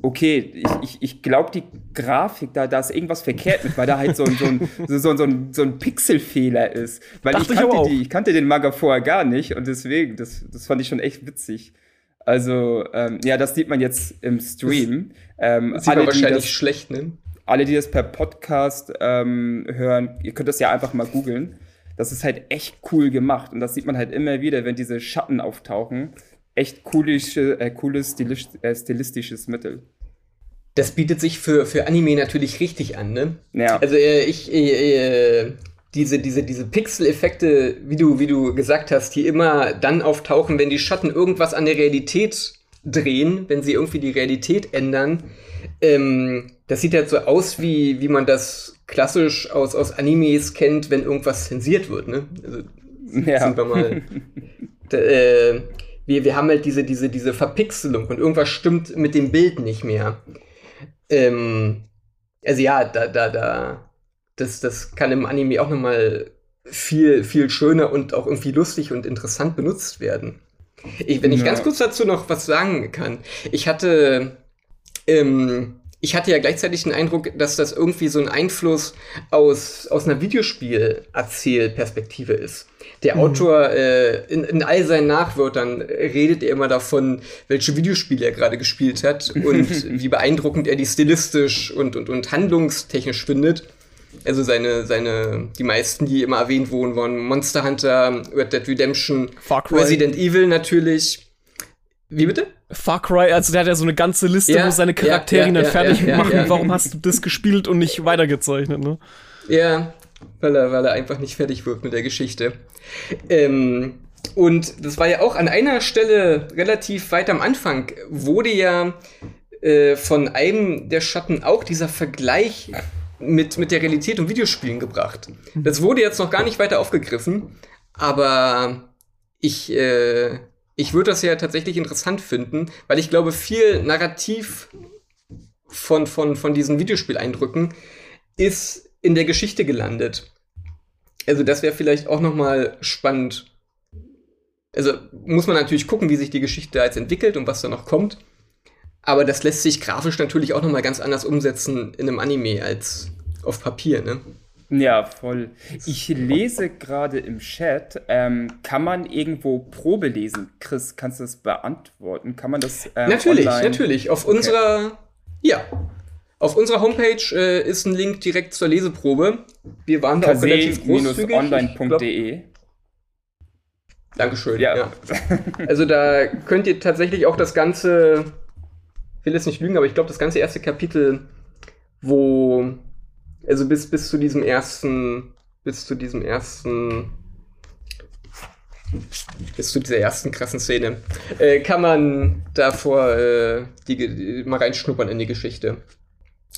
[SPEAKER 2] okay, ich, ich, ich glaube, die Grafik, da, da ist irgendwas verkehrt mit, weil da halt so ein, so ein, so, so, so ein, so ein Pixelfehler ist. Weil ich kannte, ich, die, ich kannte den Manga vorher gar nicht und deswegen, das, das fand ich schon echt witzig. Also, ähm, ja, das sieht man jetzt im Stream.
[SPEAKER 4] Ähm, sieht man wahrscheinlich das, schlecht, ne?
[SPEAKER 2] Alle, die das per Podcast ähm, hören, ihr könnt das ja einfach mal googeln. Das ist halt echt cool gemacht. Und das sieht man halt immer wieder, wenn diese Schatten auftauchen. Echt coolische, äh, cooles stilisch, äh, stilistisches Mittel.
[SPEAKER 4] Das bietet sich für, für Anime natürlich richtig an, ne?
[SPEAKER 2] Ja.
[SPEAKER 4] Also äh, ich, äh, äh, diese, diese, diese Pixel-Effekte, wie du, wie du gesagt hast, die immer dann auftauchen, wenn die Schatten irgendwas an der Realität drehen, wenn sie irgendwie die Realität ändern. Ähm, das sieht halt so aus, wie, wie man das klassisch aus, aus Animes kennt, wenn irgendwas zensiert wird, ne? Also, ja. sind wir mal. da, äh, wir, wir haben halt diese, diese, diese Verpixelung und irgendwas stimmt mit dem Bild nicht mehr. Ähm, also ja, da, da, da, das, das kann im Anime auch nochmal viel, viel schöner und auch irgendwie lustig und interessant benutzt werden. Ich, wenn ich ja. ganz kurz dazu noch was sagen kann. Ich hatte, ähm, ich hatte ja gleichzeitig den Eindruck, dass das irgendwie so ein Einfluss aus, aus einer Videospiel-Erzählperspektive ist. Der mhm. Autor äh, in, in all seinen Nachwörtern redet er immer davon, welche Videospiele er gerade gespielt hat und wie beeindruckend er die stilistisch und, und, und handlungstechnisch findet. Also seine, seine, die meisten, die immer erwähnt wurden, waren Monster Hunter, Red Dead Redemption, Resident Evil natürlich. Wie bitte?
[SPEAKER 3] Far Cry, also der hat ja so eine ganze Liste, ja, wo seine Charaktere ja, ja, dann fertig machen. Warum hast du das gespielt und nicht weitergezeichnet, ne?
[SPEAKER 4] Ja, weil er, weil er einfach nicht fertig wird mit der Geschichte. Ähm, und das war ja auch an einer Stelle relativ weit am Anfang, wurde ja äh, von einem der Schatten auch dieser Vergleich mit, mit der Realität und Videospielen gebracht. Das wurde jetzt noch gar nicht weiter aufgegriffen, aber ich, äh, ich würde das ja tatsächlich interessant finden, weil ich glaube, viel Narrativ von, von, von diesen Videospieleindrücken ist in der Geschichte gelandet. Also das wäre vielleicht auch noch mal spannend. Also muss man natürlich gucken, wie sich die Geschichte jetzt entwickelt und was da noch kommt. Aber das lässt sich grafisch natürlich auch noch mal ganz anders umsetzen in einem Anime als auf Papier, ne?
[SPEAKER 2] Ja, voll. Ich lese gerade im Chat, ähm, kann man irgendwo Probe lesen? Chris, kannst du das beantworten? Kann man das
[SPEAKER 4] ähm, Natürlich, online? natürlich. Auf okay. unserer, ja, auf unserer Homepage äh, ist ein Link direkt zur Leseprobe. Wir waren da auch relativ großzügig.
[SPEAKER 2] online.de
[SPEAKER 4] Dankeschön. Ja. ja. Also da könnt ihr tatsächlich auch das ganze, ich will jetzt nicht lügen, aber ich glaube das ganze erste Kapitel, wo also bis, bis zu diesem ersten, bis zu diesem ersten, bis zu dieser ersten krassen Szene, äh, kann man davor äh, die, die, mal reinschnuppern in die Geschichte.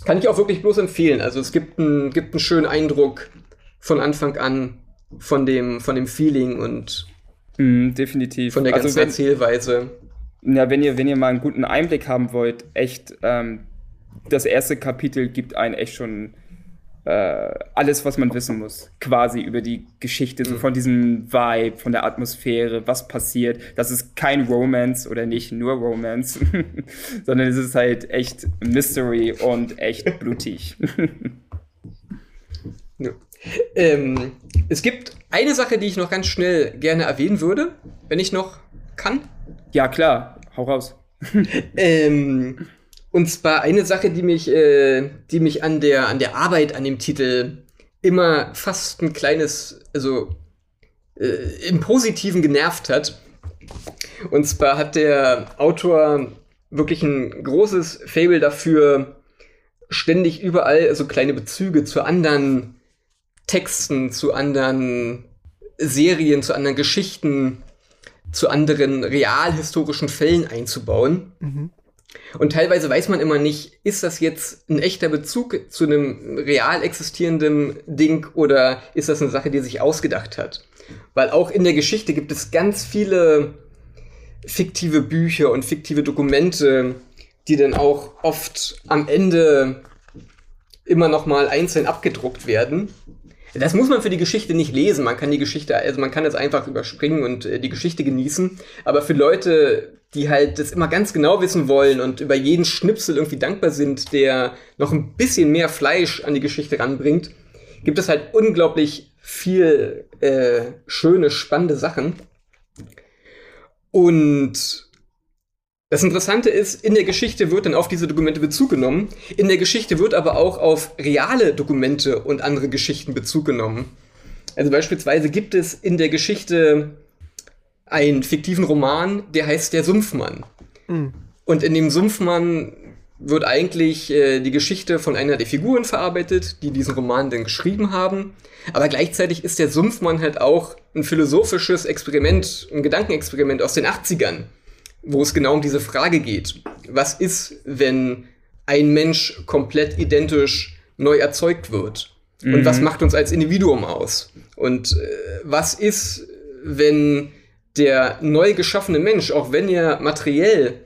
[SPEAKER 4] Kann ich auch wirklich bloß empfehlen. Also es gibt, ein, gibt einen schönen Eindruck von Anfang an von dem, von dem Feeling und
[SPEAKER 2] mm, definitiv.
[SPEAKER 4] von der also ganzen also wenn, Erzählweise.
[SPEAKER 2] Ja, wenn ihr, wenn ihr mal einen guten Einblick haben wollt, echt, ähm, das erste Kapitel gibt einen echt schon äh, alles, was man wissen muss, quasi über die Geschichte, so mhm. von diesem Vibe, von der Atmosphäre, was passiert. Das ist kein Romance oder nicht nur Romance, sondern es ist halt echt Mystery und echt blutig.
[SPEAKER 4] ja. ähm, es gibt eine Sache, die ich noch ganz schnell gerne erwähnen würde, wenn ich noch kann.
[SPEAKER 2] Ja, klar, hau raus.
[SPEAKER 4] ähm, und zwar eine Sache, die mich, äh, die mich an der, an der Arbeit an dem Titel immer fast ein kleines, also äh, im Positiven genervt hat. Und zwar hat der Autor wirklich ein großes Fable dafür, ständig überall so kleine Bezüge zu anderen Texten, zu anderen Serien, zu anderen Geschichten, zu anderen realhistorischen Fällen einzubauen. Mhm. Und teilweise weiß man immer nicht, ist das jetzt ein echter Bezug zu einem real existierenden Ding oder ist das eine Sache, die sich ausgedacht hat? Weil auch in der Geschichte gibt es ganz viele fiktive Bücher und fiktive Dokumente, die dann auch oft am Ende immer noch mal einzeln abgedruckt werden. Das muss man für die Geschichte nicht lesen. Man kann die Geschichte, also man kann es einfach überspringen und äh, die Geschichte genießen. Aber für Leute, die halt das immer ganz genau wissen wollen und über jeden Schnipsel irgendwie dankbar sind, der noch ein bisschen mehr Fleisch an die Geschichte ranbringt, gibt es halt unglaublich viel äh, schöne, spannende Sachen. Und das Interessante ist, in der Geschichte wird dann auf diese Dokumente Bezug genommen. In der Geschichte wird aber auch auf reale Dokumente und andere Geschichten Bezug genommen. Also beispielsweise gibt es in der Geschichte einen fiktiven Roman, der heißt Der Sumpfmann. Mhm. Und in dem Sumpfmann wird eigentlich äh, die Geschichte von einer der Figuren verarbeitet, die diesen Roman dann geschrieben haben. Aber gleichzeitig ist der Sumpfmann halt auch ein philosophisches Experiment, ein Gedankenexperiment aus den 80ern, wo es genau um diese Frage geht. Was ist, wenn ein Mensch komplett identisch neu erzeugt wird? Mhm. Und was macht uns als Individuum aus? Und äh, was ist, wenn der neu geschaffene Mensch, auch wenn er materiell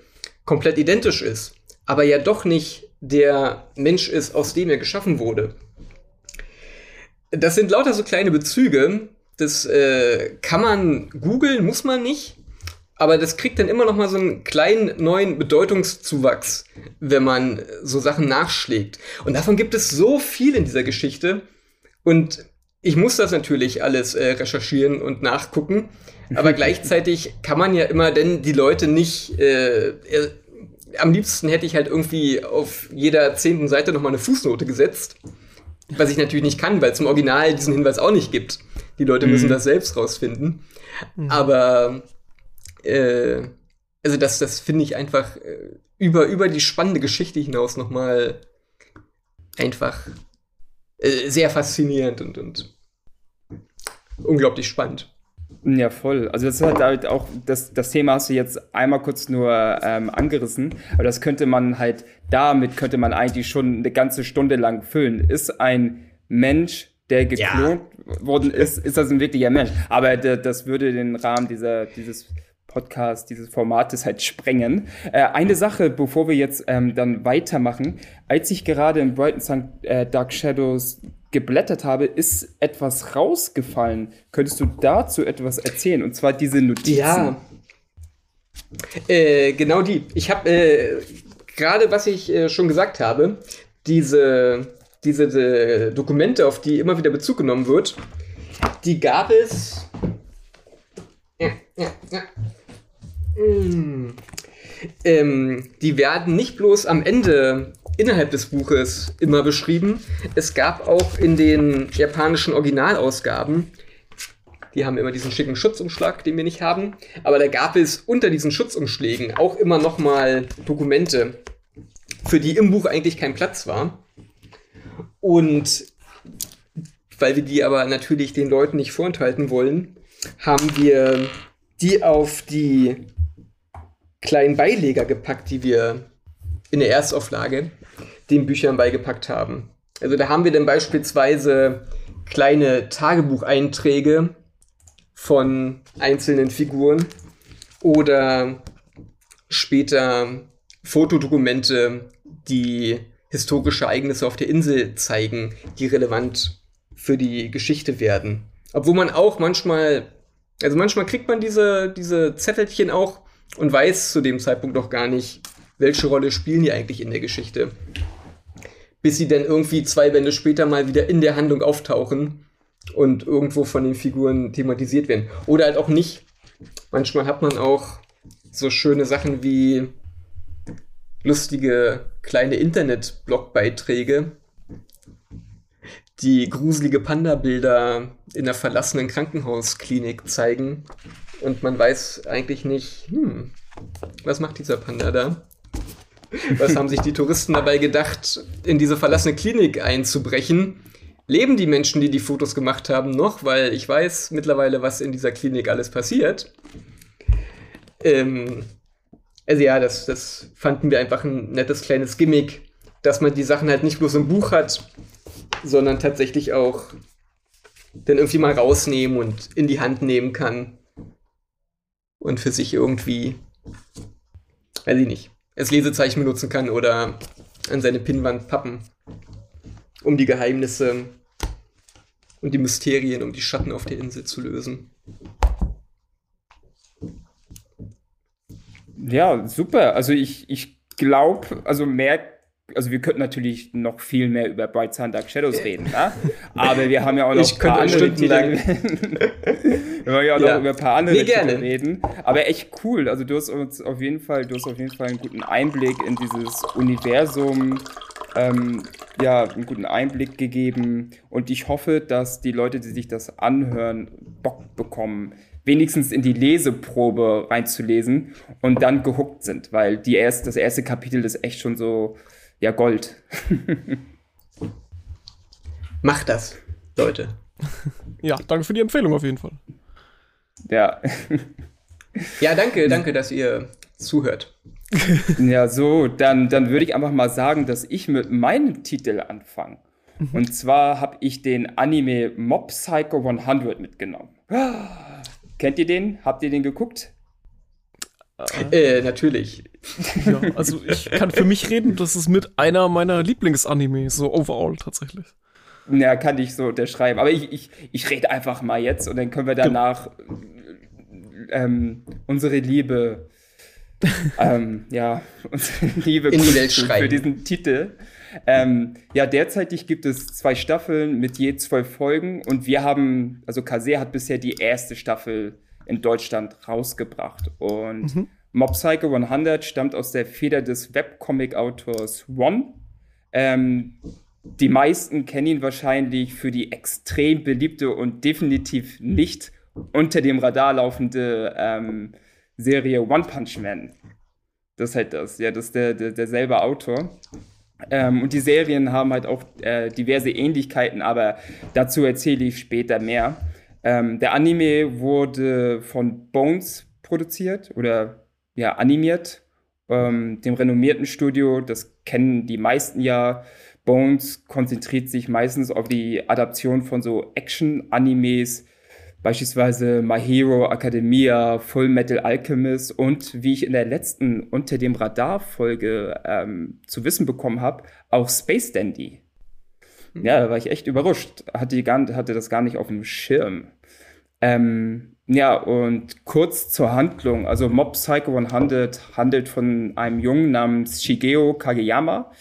[SPEAKER 4] komplett identisch ist, aber ja doch nicht der Mensch ist, aus dem er geschaffen wurde. das sind lauter so kleine Bezüge. Das äh, kann man googeln, muss man nicht. Aber das kriegt dann immer noch mal so einen kleinen neuen Bedeutungszuwachs, wenn man so Sachen nachschlägt. Und davon gibt es so viel in dieser Geschichte. Und ich muss das natürlich alles äh, recherchieren und nachgucken. Aber gleichzeitig kann man ja immer denn die Leute nicht. Äh, äh, am liebsten hätte ich halt irgendwie auf jeder zehnten Seite noch mal eine Fußnote gesetzt. Was ich natürlich nicht kann, weil es im Original diesen Hinweis auch nicht gibt. Die Leute müssen mhm. das selbst rausfinden. Mhm. Aber äh, also das, das finde ich einfach äh, über, über die spannende Geschichte hinaus noch mal einfach äh, sehr faszinierend und, und unglaublich spannend.
[SPEAKER 2] Ja, voll. Also das hat halt auch, das, das Thema hast du jetzt einmal kurz nur ähm, angerissen, aber das könnte man halt, damit könnte man eigentlich schon eine ganze Stunde lang füllen. Ist ein Mensch, der geklont ja. worden ist, ist das ein wirklicher Mensch. Aber das würde den Rahmen dieser, dieses Podcast, dieses Formates halt sprengen. Äh, eine Sache, bevor wir jetzt ähm, dann weitermachen. Als ich gerade in Brighton St. Äh, Dark Shadows geblättert habe, ist etwas rausgefallen. Könntest du dazu etwas erzählen? Und zwar diese Notizen.
[SPEAKER 4] Ja. Äh, genau die. Ich habe äh, gerade, was ich äh, schon gesagt habe, diese, diese, diese Dokumente, auf die immer wieder Bezug genommen wird, die gab es. Ja, ja, ja. Mm. Ähm, die werden nicht bloß am Ende innerhalb des Buches immer beschrieben. Es gab auch in den japanischen Originalausgaben, die haben immer diesen schicken Schutzumschlag, den wir nicht haben, aber da gab es unter diesen Schutzumschlägen auch immer noch mal Dokumente, für die im Buch eigentlich kein Platz war. Und weil wir die aber natürlich den Leuten nicht vorenthalten wollen, haben wir die auf die kleinen Beileger gepackt, die wir in der Erstauflage den Büchern beigepackt haben. Also da haben wir dann beispielsweise kleine Tagebucheinträge von einzelnen Figuren oder später Fotodokumente, die historische Ereignisse auf der Insel zeigen, die relevant für die Geschichte werden. Obwohl man auch manchmal, also manchmal kriegt man diese, diese Zettelchen auch und weiß zu dem Zeitpunkt noch gar nicht, welche Rolle spielen die eigentlich in der Geschichte. Bis sie dann irgendwie zwei Bände später mal wieder in der Handlung auftauchen und irgendwo von den Figuren thematisiert werden. Oder halt auch nicht. Manchmal hat man auch so schöne Sachen wie lustige kleine Internet-Blogbeiträge, die gruselige Panda-Bilder in der verlassenen Krankenhausklinik zeigen und man weiß eigentlich nicht, hm, was macht dieser Panda da? Was haben sich die Touristen dabei gedacht, in diese verlassene Klinik einzubrechen? Leben die Menschen, die die Fotos gemacht haben, noch? Weil ich weiß mittlerweile, was in dieser Klinik alles passiert. Ähm, also ja, das, das fanden wir einfach ein nettes kleines Gimmick, dass man die Sachen halt nicht bloß im Buch hat, sondern tatsächlich auch dann irgendwie mal rausnehmen und in die Hand nehmen kann und für sich irgendwie, weiß ich nicht, als Lesezeichen benutzen kann oder an seine Pinnwand pappen, um die Geheimnisse und die Mysterien um die Schatten auf der Insel zu lösen.
[SPEAKER 2] Ja, super. Also ich, ich glaube, also mehr also wir könnten natürlich noch viel mehr über Bright Sun Dark Shadows reden, ne? aber wir haben ja auch noch
[SPEAKER 4] ich ein paar andere Titel.
[SPEAKER 2] wir wollen ja auch ja. noch über ein paar andere nee, Titel reden. Aber echt cool. Also du hast uns auf jeden Fall, du hast auf jeden Fall einen guten Einblick in dieses Universum, ähm, ja, einen guten Einblick gegeben. Und ich hoffe, dass die Leute, die sich das anhören, Bock bekommen, wenigstens in die Leseprobe reinzulesen und dann gehuckt sind, weil die erst, das erste Kapitel ist echt schon so ja Gold.
[SPEAKER 4] Macht das, Leute.
[SPEAKER 3] Ja, danke für die Empfehlung auf jeden Fall.
[SPEAKER 2] Ja.
[SPEAKER 4] Ja, danke, danke, dass ihr zuhört.
[SPEAKER 2] Ja, so, dann, dann würde ich einfach mal sagen, dass ich mit meinem Titel anfange. Mhm. Und zwar habe ich den Anime Mob Psycho 100 mitgenommen. Kennt ihr den? Habt ihr den geguckt?
[SPEAKER 4] Äh, natürlich.
[SPEAKER 3] Ja, also ich kann für mich reden, das ist mit einer meiner Lieblingsanime, so overall tatsächlich.
[SPEAKER 2] Ja, kann ich so unterschreiben. Aber ich, ich, ich rede einfach mal jetzt und dann können wir danach ähm, unsere Liebe, ähm, ja, unsere Liebe
[SPEAKER 4] in die Welt
[SPEAKER 2] für diesen Titel. Ähm, ja, derzeitig gibt es zwei Staffeln mit je zwölf Folgen und wir haben, also Kase hat bisher die erste Staffel in Deutschland rausgebracht und mhm. Mob Psycho 100 stammt aus der Feder des Webcomic-Autors One. Ähm, die meisten kennen ihn wahrscheinlich für die extrem beliebte und definitiv nicht unter dem Radar laufende ähm, Serie One Punch Man. Das ist halt das, ja, das ist der, der, derselbe Autor. Ähm, und die Serien haben halt auch äh, diverse Ähnlichkeiten, aber dazu erzähle ich später mehr. Ähm, der Anime wurde von Bones produziert oder ja, animiert, ähm, dem renommierten Studio. Das kennen die meisten ja. Bones konzentriert sich meistens auf die Adaption von so Action-Animes, beispielsweise My Hero Academia, Full Metal Alchemist und wie ich in der letzten Unter dem Radar-Folge ähm, zu wissen bekommen habe, auch Space Dandy. Mhm. Ja, da war ich echt überrascht. Hatte, gar, hatte das gar nicht auf dem Schirm. Ähm, ja, und kurz zur Handlung. Also Mob Psycho 100 handelt von einem Jungen namens Shigeo Kageyama,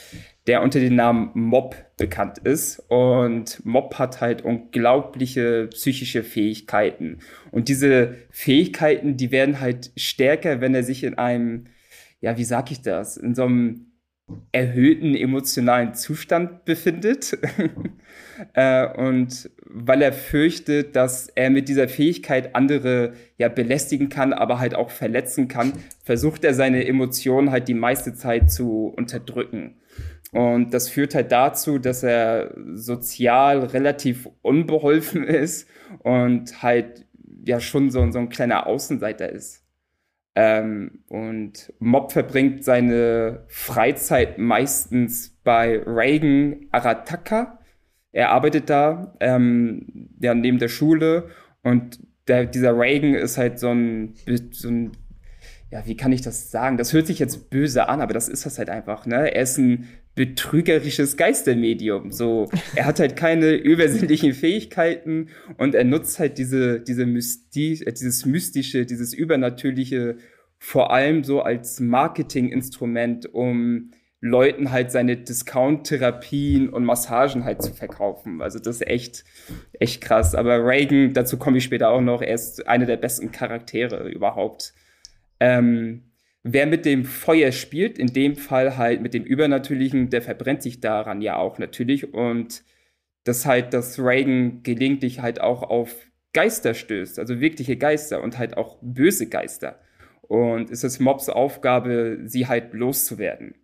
[SPEAKER 2] der unter dem Namen Mob bekannt ist. Und Mob hat halt unglaubliche psychische Fähigkeiten. Und diese Fähigkeiten, die werden halt stärker, wenn er sich in einem, ja, wie sag ich das, in so einem erhöhten emotionalen Zustand befindet. äh, und weil er fürchtet, dass er mit dieser Fähigkeit andere ja belästigen kann, aber halt auch verletzen kann, versucht er seine Emotionen halt die meiste Zeit zu unterdrücken. Und das führt halt dazu, dass er sozial relativ unbeholfen ist und halt ja schon so, so ein kleiner Außenseiter ist. Ähm, und Mob verbringt seine Freizeit meistens bei Reagan Arataka. Er arbeitet da, ähm, ja, neben der Schule und der, dieser Reagan ist halt so ein, so ein ja, wie kann ich das sagen? Das hört sich jetzt böse an, aber das ist das halt einfach, ne? Er ist ein betrügerisches Geistermedium. So, er hat halt keine übersinnlichen Fähigkeiten und er nutzt halt diese, diese Mysti äh, dieses mystische, dieses übernatürliche vor allem so als Marketinginstrument, um Leuten halt seine Discount-Therapien und Massagen halt zu verkaufen. Also das ist echt, echt krass. Aber Reagan, dazu komme ich später auch noch, er ist einer der besten Charaktere überhaupt. Ähm, wer mit dem Feuer spielt, in dem Fall halt mit dem Übernatürlichen, der verbrennt sich daran ja auch natürlich. Und das halt, dass Reagan gelegentlich halt auch auf Geister stößt, also wirkliche Geister und halt auch böse Geister. Und es ist Mobs Aufgabe, sie halt loszuwerden.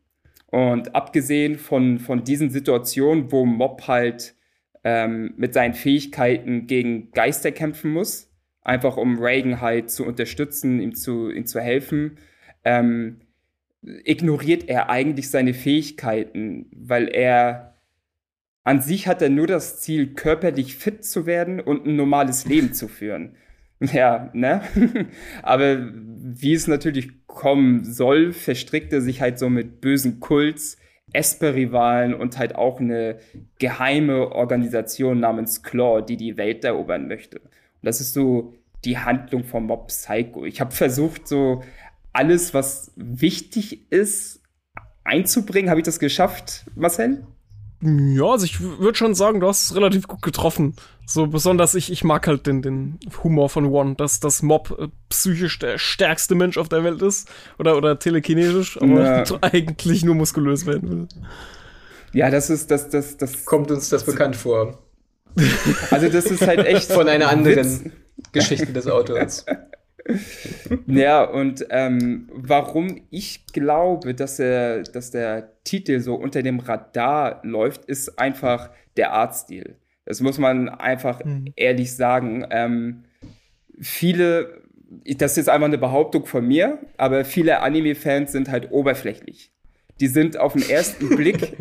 [SPEAKER 2] Und abgesehen von, von diesen Situationen, wo Mob halt ähm, mit seinen Fähigkeiten gegen Geister kämpfen muss, einfach um Reagan halt zu unterstützen, ihm zu, ihm zu helfen, ähm, ignoriert er eigentlich seine Fähigkeiten, weil er an sich hat er nur das Ziel, körperlich fit zu werden und ein normales Leben zu führen. Ja, ne? Aber wie es natürlich kommen soll, verstrickt er sich halt so mit bösen Kults, Esper-Rivalen und halt auch eine geheime Organisation namens Claw, die die Welt erobern möchte. Und das ist so die Handlung von Mob Psycho. Ich habe versucht, so alles, was wichtig ist, einzubringen. Habe ich das geschafft, Marcel?
[SPEAKER 3] Ja, also ich würde schon sagen, du hast es relativ gut getroffen. So besonders ich, ich mag halt den, den Humor von One, dass das Mob äh, psychisch der stärkste Mensch auf der Welt ist oder, oder telekinetisch, aber ja. eigentlich nur muskulös werden will.
[SPEAKER 2] Ja, das ist, das, das, das.
[SPEAKER 4] Kommt uns das bekannt vor.
[SPEAKER 2] Also, das ist halt echt.
[SPEAKER 4] Von einer anderen Witz. Geschichte des Autors.
[SPEAKER 2] Ja, und ähm, warum ich glaube, dass, er, dass der Titel so unter dem Radar läuft, ist einfach der Artstil. Das muss man einfach mhm. ehrlich sagen. Ähm, viele, das ist jetzt einfach eine Behauptung von mir, aber viele Anime-Fans sind halt oberflächlich. Die sind auf den ersten Blick,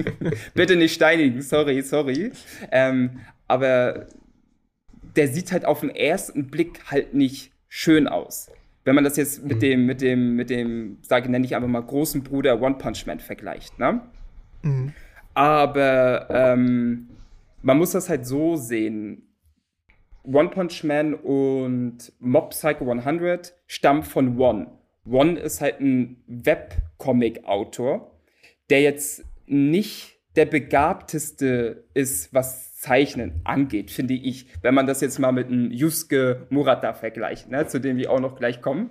[SPEAKER 2] bitte nicht steinigen, sorry, sorry. Ähm, aber der sieht halt auf den ersten Blick halt nicht schön aus. Wenn man das jetzt mit mhm. dem, mit dem, mit dem, sage nenne ich einfach mal großen Bruder One Punch Man vergleicht, ne? Mhm. Aber ähm, man muss das halt so sehen. One Punch Man und Mob Psycho 100 stammen von One. One ist halt ein Webcomic-Autor, der jetzt nicht der begabteste ist, was Zeichnen angeht, finde ich, wenn man das jetzt mal mit einem Yusuke Murata vergleicht, ne, zu dem wir auch noch gleich kommen.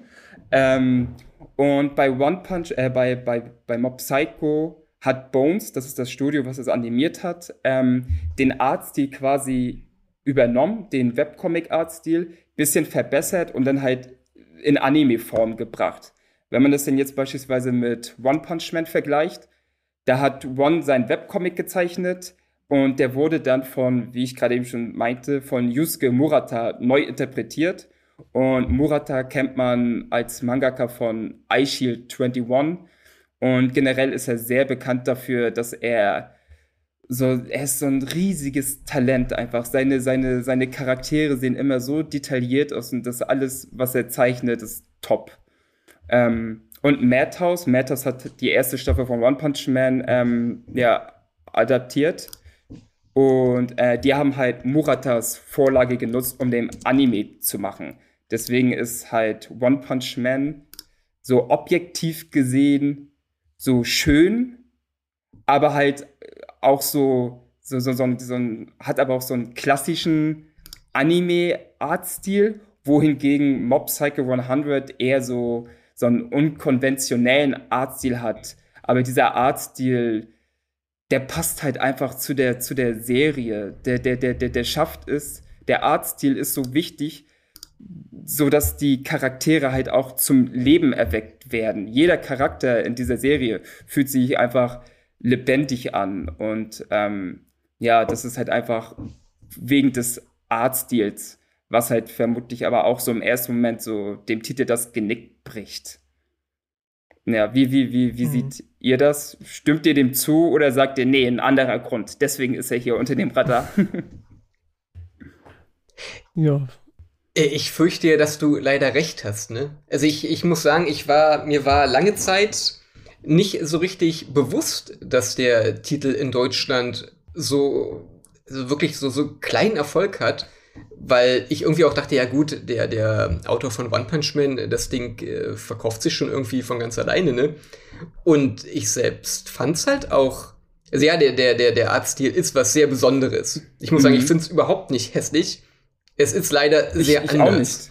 [SPEAKER 2] Ähm, und bei One Punch, äh, bei, bei, bei Mob Psycho hat Bones, das ist das Studio, was es animiert hat, ähm, den Artstil quasi übernommen, den Webcomic-Artstil, bisschen verbessert und dann halt in Anime-Form gebracht. Wenn man das denn jetzt beispielsweise mit One Punch Man vergleicht, da hat One sein Webcomic gezeichnet und der wurde dann von, wie ich gerade eben schon meinte, von Yusuke Murata neu interpretiert. Und Murata kennt man als Mangaka von iShield 21 und generell ist er sehr bekannt dafür, dass er so, er ist so ein riesiges Talent einfach. Seine, seine, seine Charaktere sehen immer so detailliert aus und das alles, was er zeichnet, ist top. Ähm, und Madhouse, Madhouse hat die erste Staffel von One Punch Man ähm, ja, adaptiert. Und äh, die haben halt Muratas Vorlage genutzt, um den Anime zu machen. Deswegen ist halt One Punch Man so objektiv gesehen so schön, aber halt auch so, so, so, so, so ein, hat aber auch so einen klassischen Anime-Artstil, wohingegen Mob Psycho 100 eher so, so einen unkonventionellen Artstil hat. Aber dieser Artstil, der passt halt einfach zu der, zu der Serie. Der, der, der, der, der schafft es, der Artstil ist so wichtig, so dass die Charaktere halt auch zum Leben erweckt werden. Jeder Charakter in dieser Serie fühlt sich einfach lebendig an und ähm, ja, das ist halt einfach wegen des Artstils, was halt vermutlich aber auch so im ersten Moment so dem Titel das Genick bricht. Ja, wie, wie, wie, wie mhm. seht ihr das? Stimmt ihr dem zu oder sagt ihr, nee, ein anderer Grund, deswegen ist er hier unter dem Radar?
[SPEAKER 4] ja, äh, ich fürchte ja, dass du leider recht hast, ne? Also ich, ich muss sagen, ich war, mir war lange Zeit nicht so richtig bewusst, dass der Titel in Deutschland so, so wirklich so, so kleinen Erfolg hat, weil ich irgendwie auch dachte, ja gut, der, der Autor von One Punch Man, das Ding äh, verkauft sich schon irgendwie von ganz alleine, ne? Und ich selbst fand's halt auch, also ja, der, der, der, der Artstil ist was sehr Besonderes. Ich muss mhm. sagen, ich find's überhaupt nicht hässlich. Es ist leider sehr ich, ich anders. Auch nicht.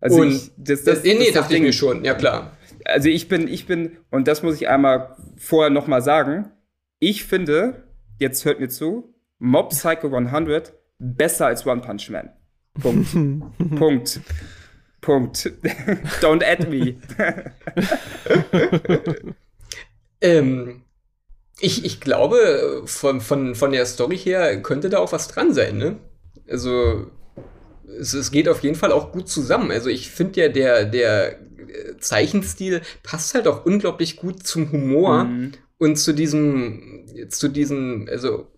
[SPEAKER 2] Also und ich, das, das,
[SPEAKER 4] das, nee, das dachte ich mir schon, ja klar.
[SPEAKER 2] Also ich bin, ich bin, und das muss ich einmal vorher noch mal sagen, ich finde, jetzt hört mir zu, Mob Psycho 100 besser als One Punch Man. Punkt. Punkt. Punkt. Don't add me.
[SPEAKER 4] ähm, ich, ich glaube, von, von, von der Story her könnte da auch was dran sein, ne? Also, es, es geht auf jeden Fall auch gut zusammen. Also ich finde ja, der, der äh, Zeichenstil passt halt auch unglaublich gut zum Humor mhm. und zu diesem, zu diesem, also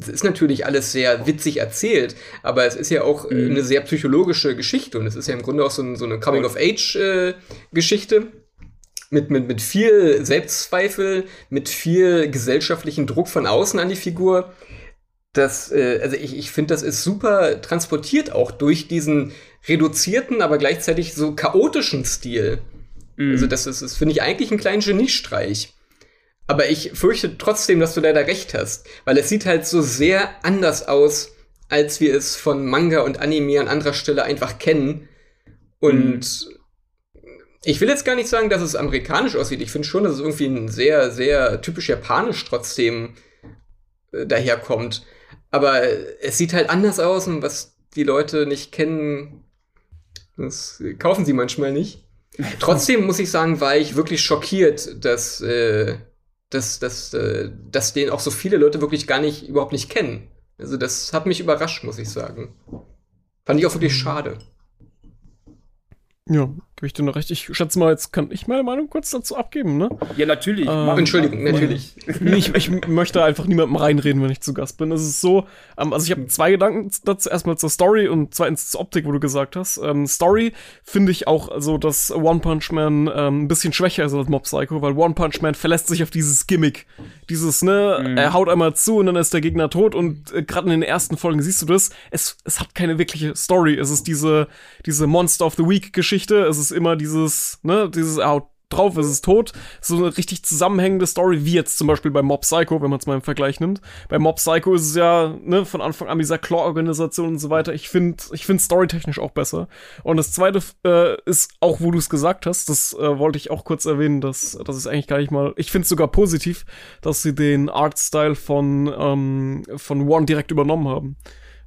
[SPEAKER 4] es ist natürlich alles sehr witzig erzählt, aber es ist ja auch äh, mhm. eine sehr psychologische Geschichte und es ist ja im Grunde auch so, ein, so eine Coming-of-Age-Geschichte. Äh, mit, mit, mit viel Selbstzweifel, mit viel gesellschaftlichen Druck von außen an die Figur das, äh, also ich, ich finde, das ist super transportiert auch durch diesen reduzierten, aber gleichzeitig so chaotischen Stil. Mhm. Also das ist, das finde ich eigentlich einen kleinen Geniestreich. Aber ich fürchte trotzdem, dass du leider recht hast, weil es sieht halt so sehr anders aus, als wir es von Manga und Anime an anderer Stelle einfach kennen. Und mhm. ich will jetzt gar nicht sagen, dass es amerikanisch aussieht. Ich finde schon, dass es irgendwie ein sehr, sehr typisch japanisch trotzdem äh, daherkommt. Aber es sieht halt anders aus und was die Leute nicht kennen, das kaufen sie manchmal nicht. Trotzdem muss ich sagen, war ich wirklich schockiert, dass, äh, dass, dass, äh, dass den auch so viele Leute wirklich gar nicht, überhaupt nicht kennen. Also das hat mich überrascht, muss ich sagen. Fand ich auch wirklich schade.
[SPEAKER 3] Ja, Gebe ich dir noch recht. Ich schätze mal, jetzt kann ich meine Meinung kurz dazu abgeben, ne?
[SPEAKER 2] Ja, natürlich.
[SPEAKER 4] Ähm, Entschuldigung, natürlich.
[SPEAKER 3] ich, ich, möchte einfach niemandem reinreden, wenn ich zu Gast bin. Es ist so, ähm, also ich habe zwei Gedanken dazu. Erstmal zur Story und zweitens zur Optik, wo du gesagt hast. Ähm, Story finde ich auch, also dass One Punch Man ähm, ein bisschen schwächer ist als Mob Psycho, weil One Punch Man verlässt sich auf dieses Gimmick. Dieses, ne, mhm. er haut einmal zu und dann ist der Gegner tot und äh, gerade in den ersten Folgen siehst du das. Es, es hat keine wirkliche Story. Es ist diese, diese Monster of the Week Geschichte. Es ist ist immer dieses, ne, dieses Out drauf, es ist tot. So eine richtig zusammenhängende Story, wie jetzt zum Beispiel bei Mob Psycho, wenn man es mal im Vergleich nimmt. Bei Mob Psycho ist es ja, ne, von Anfang an dieser Claw-Organisation und so weiter. Ich finde, ich finde storytechnisch auch besser. Und das zweite äh, ist auch, wo du es gesagt hast, das äh, wollte ich auch kurz erwähnen, dass das ist eigentlich gar nicht mal, ich finde es sogar positiv, dass sie den Artstyle von, ähm, von One direkt übernommen haben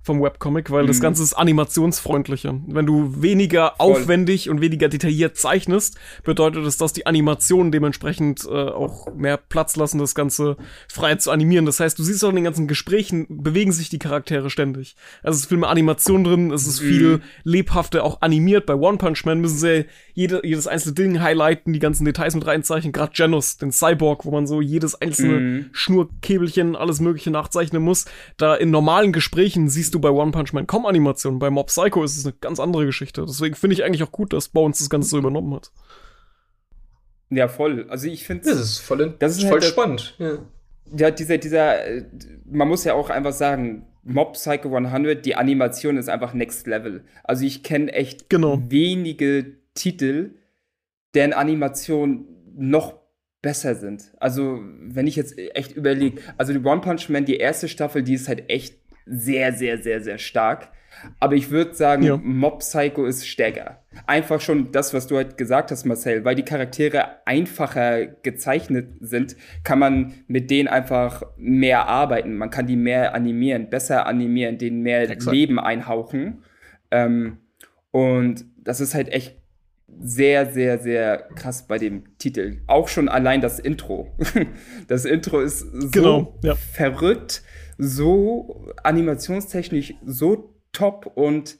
[SPEAKER 3] vom Webcomic, weil mhm. das Ganze ist animationsfreundlicher. Wenn du weniger Voll. aufwendig und weniger detailliert zeichnest, bedeutet das, dass die Animationen dementsprechend äh, auch mehr Platz lassen, das Ganze frei zu animieren. Das heißt, du siehst auch in den ganzen Gesprächen, bewegen sich die Charaktere ständig. Also es ist viel mehr Animation drin, es ist mhm. viel lebhafter auch animiert. Bei One Punch Man müssen sie jede, jedes einzelne Ding highlighten, die ganzen Details mit reinzeichnen. Gerade Janus, den Cyborg, wo man so jedes einzelne mhm. Schnurkäbelchen, alles mögliche nachzeichnen muss. Da in normalen Gesprächen siehst du bei One Punch Man kaum Animationen. Bei Mob Psycho ist es eine ganz andere Geschichte. Deswegen finde ich eigentlich auch gut, dass Bones das Ganze so übernommen hat.
[SPEAKER 2] Ja, voll. Also ich finde
[SPEAKER 4] das ist voll,
[SPEAKER 2] das ist voll halt spannend. Ja. ja, dieser, dieser, man muss ja auch einfach sagen, Mob Psycho 100, die Animation ist einfach next level. Also ich kenne echt
[SPEAKER 3] genau.
[SPEAKER 2] wenige Titel, deren Animation noch besser sind. Also, wenn ich jetzt echt überlege, also die One Punch Man, die erste Staffel, die ist halt echt sehr, sehr, sehr, sehr stark. Aber ich würde sagen, ja. Mob Psycho ist stärker. Einfach schon das, was du halt gesagt hast, Marcel, weil die Charaktere einfacher gezeichnet sind, kann man mit denen einfach mehr arbeiten. Man kann die mehr animieren, besser animieren, denen mehr Exakt. Leben einhauchen. Ähm, und das ist halt echt sehr, sehr, sehr krass bei dem Titel. Auch schon allein das Intro. Das Intro ist so genau, ja. verrückt so animationstechnisch so top und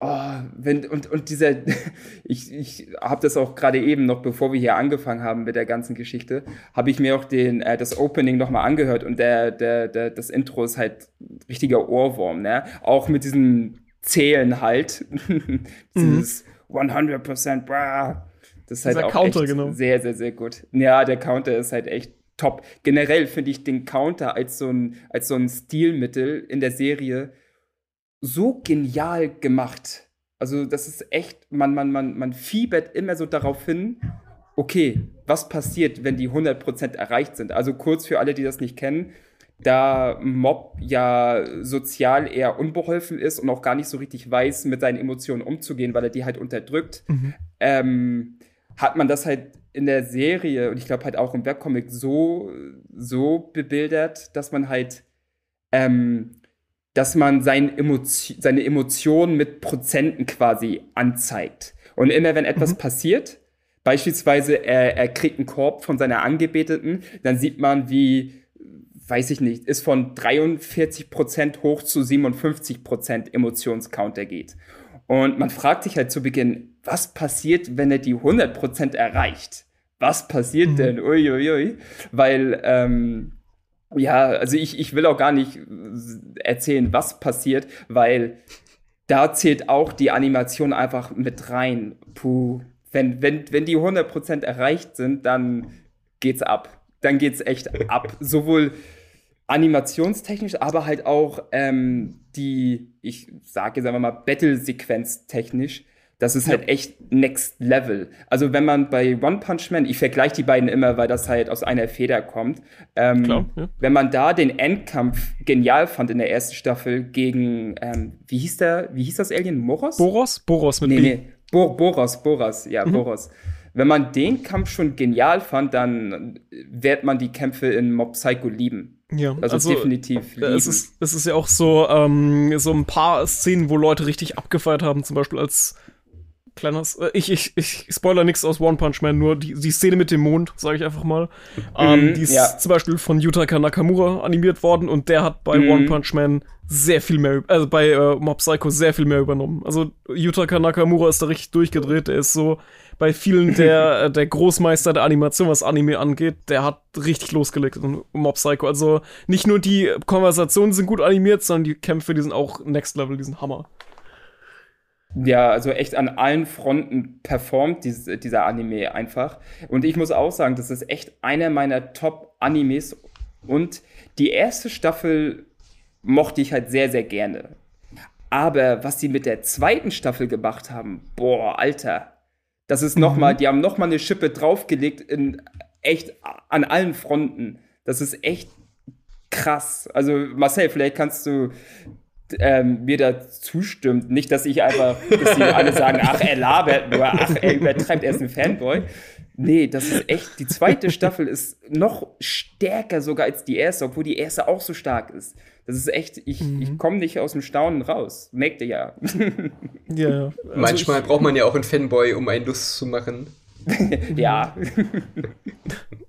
[SPEAKER 2] oh, wenn und und dieser ich ich habe das auch gerade eben noch bevor wir hier angefangen haben mit der ganzen Geschichte habe ich mir auch den äh, das Opening noch mal angehört und der, der der das Intro ist halt richtiger Ohrwurm ne auch mit diesen Zählen halt dieses mhm. 100% bra das ist halt auch Counter, genau. sehr sehr sehr gut ja der Counter ist halt echt top. Generell finde ich den Counter als so ein, als so ein Stilmittel in der Serie so genial gemacht. Also, das ist echt, man, man, man, man fiebert immer so darauf hin, okay, was passiert, wenn die 100% erreicht sind? Also kurz für alle, die das nicht kennen, da Mob ja sozial eher unbeholfen ist und auch gar nicht so richtig weiß, mit seinen Emotionen umzugehen, weil er die halt unterdrückt, mhm. ähm, hat man das halt in der Serie und ich glaube halt auch im Webcomic so, so bebildert, dass man halt, ähm, dass man sein Emotio seine Emotionen mit Prozenten quasi anzeigt. Und immer wenn etwas mhm. passiert, beispielsweise er, er kriegt einen Korb von seiner Angebeteten, dann sieht man, wie, weiß ich nicht, ist von 43% hoch zu 57% Emotionscounter geht. Und man fragt sich halt zu Beginn, was passiert, wenn er die 100% erreicht? Was passiert mhm. denn? Uiuiui. Ui, ui. Weil, ähm, ja, also ich, ich will auch gar nicht erzählen, was passiert, weil da zählt auch die Animation einfach mit rein. Puh. Wenn, wenn, wenn die 100% erreicht sind, dann geht's ab. Dann geht's echt ab. Sowohl animationstechnisch, aber halt auch ähm, die, ich sage jetzt einfach mal, Battle-Sequenz technisch das ist halt echt next level. Also wenn man bei One Punch Man, ich vergleiche die beiden immer, weil das halt aus einer Feder kommt. Ähm, Klar, ja. Wenn man da den Endkampf genial fand in der ersten Staffel gegen, ähm, wie hieß der, wie hieß das Alien? Moros?
[SPEAKER 3] Boros? Boros mit
[SPEAKER 2] nee, B. Nee, Bo Boros, Boros, ja, mhm. Boros. Wenn man den Kampf schon genial fand, dann wird man die Kämpfe in Mob Psycho lieben.
[SPEAKER 3] Ja, also, also definitiv. Lieben. Es ist, es ist ja auch so, ähm, so ein paar Szenen, wo Leute richtig abgefeiert haben, zum Beispiel als kleiner, äh, ich, ich, ich spoiler nichts aus One Punch Man, nur die, die Szene mit dem Mond, sage ich einfach mal. Ähm, mhm, die ist ja. zum Beispiel von Yutaka Nakamura animiert worden und der hat bei mhm. One Punch Man sehr viel mehr, also bei äh, Mob Psycho sehr viel mehr übernommen. Also Yutaka Nakamura ist da richtig durchgedreht, der ist so bei vielen der, äh, der Großmeister der Animation, was Anime angeht, der hat richtig losgelegt in Mob Psycho. Also nicht nur die Konversationen sind gut animiert, sondern die Kämpfe, die sind auch Next Level, die sind Hammer.
[SPEAKER 2] Ja, also echt an allen Fronten performt dieses, dieser Anime einfach. Und ich muss auch sagen, das ist echt einer meiner Top-Animes. Und die erste Staffel mochte ich halt sehr, sehr gerne. Aber was sie mit der zweiten Staffel gemacht haben, boah, Alter, das ist noch mhm. die haben noch mal eine Schippe draufgelegt in echt an allen Fronten. Das ist echt krass. Also Marcel, vielleicht kannst du ähm, mir da zustimmt. Nicht, dass ich einfach, dass sie alle sagen, ach, er labert nur, ach, er übertreibt, er ist ein Fanboy. Nee, das ist echt, die zweite Staffel ist noch stärker sogar als die erste, obwohl die erste auch so stark ist. Das ist echt, ich, mhm. ich komme nicht aus dem Staunen raus. Merkt ihr ja.
[SPEAKER 4] ja. Also Manchmal ich, braucht man ja auch einen Fanboy, um einen Lust zu machen.
[SPEAKER 2] ja.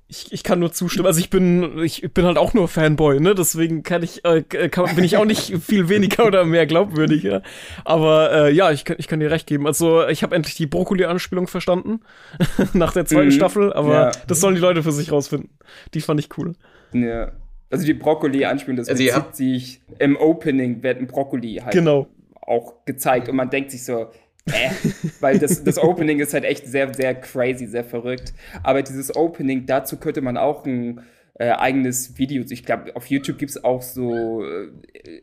[SPEAKER 3] ich, ich kann nur zustimmen. Also ich bin, ich bin halt auch nur Fanboy, ne? Deswegen kann ich, äh, kann, bin ich auch nicht viel weniger oder mehr glaubwürdig, ja. Aber äh, ja, ich kann, ich kann dir recht geben. Also ich habe endlich die Brokkoli-Anspielung verstanden nach der zweiten mhm. Staffel, aber ja. das sollen die Leute für sich rausfinden. Die fand ich cool.
[SPEAKER 2] Ja. Also die Brokkoli-Anspielung, das also, bezieht ja. sich im Opening wird ein Brokkoli halt
[SPEAKER 3] genau.
[SPEAKER 2] auch gezeigt und man denkt sich so, äh, weil das, das Opening ist halt echt sehr, sehr crazy, sehr verrückt. Aber dieses Opening, dazu könnte man auch ein äh, eigenes Video, ich glaube, auf YouTube gibt es auch so äh,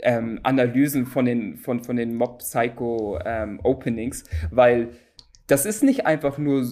[SPEAKER 2] ähm, Analysen von den, von, von den Mob Psycho ähm, Openings, weil das ist nicht einfach nur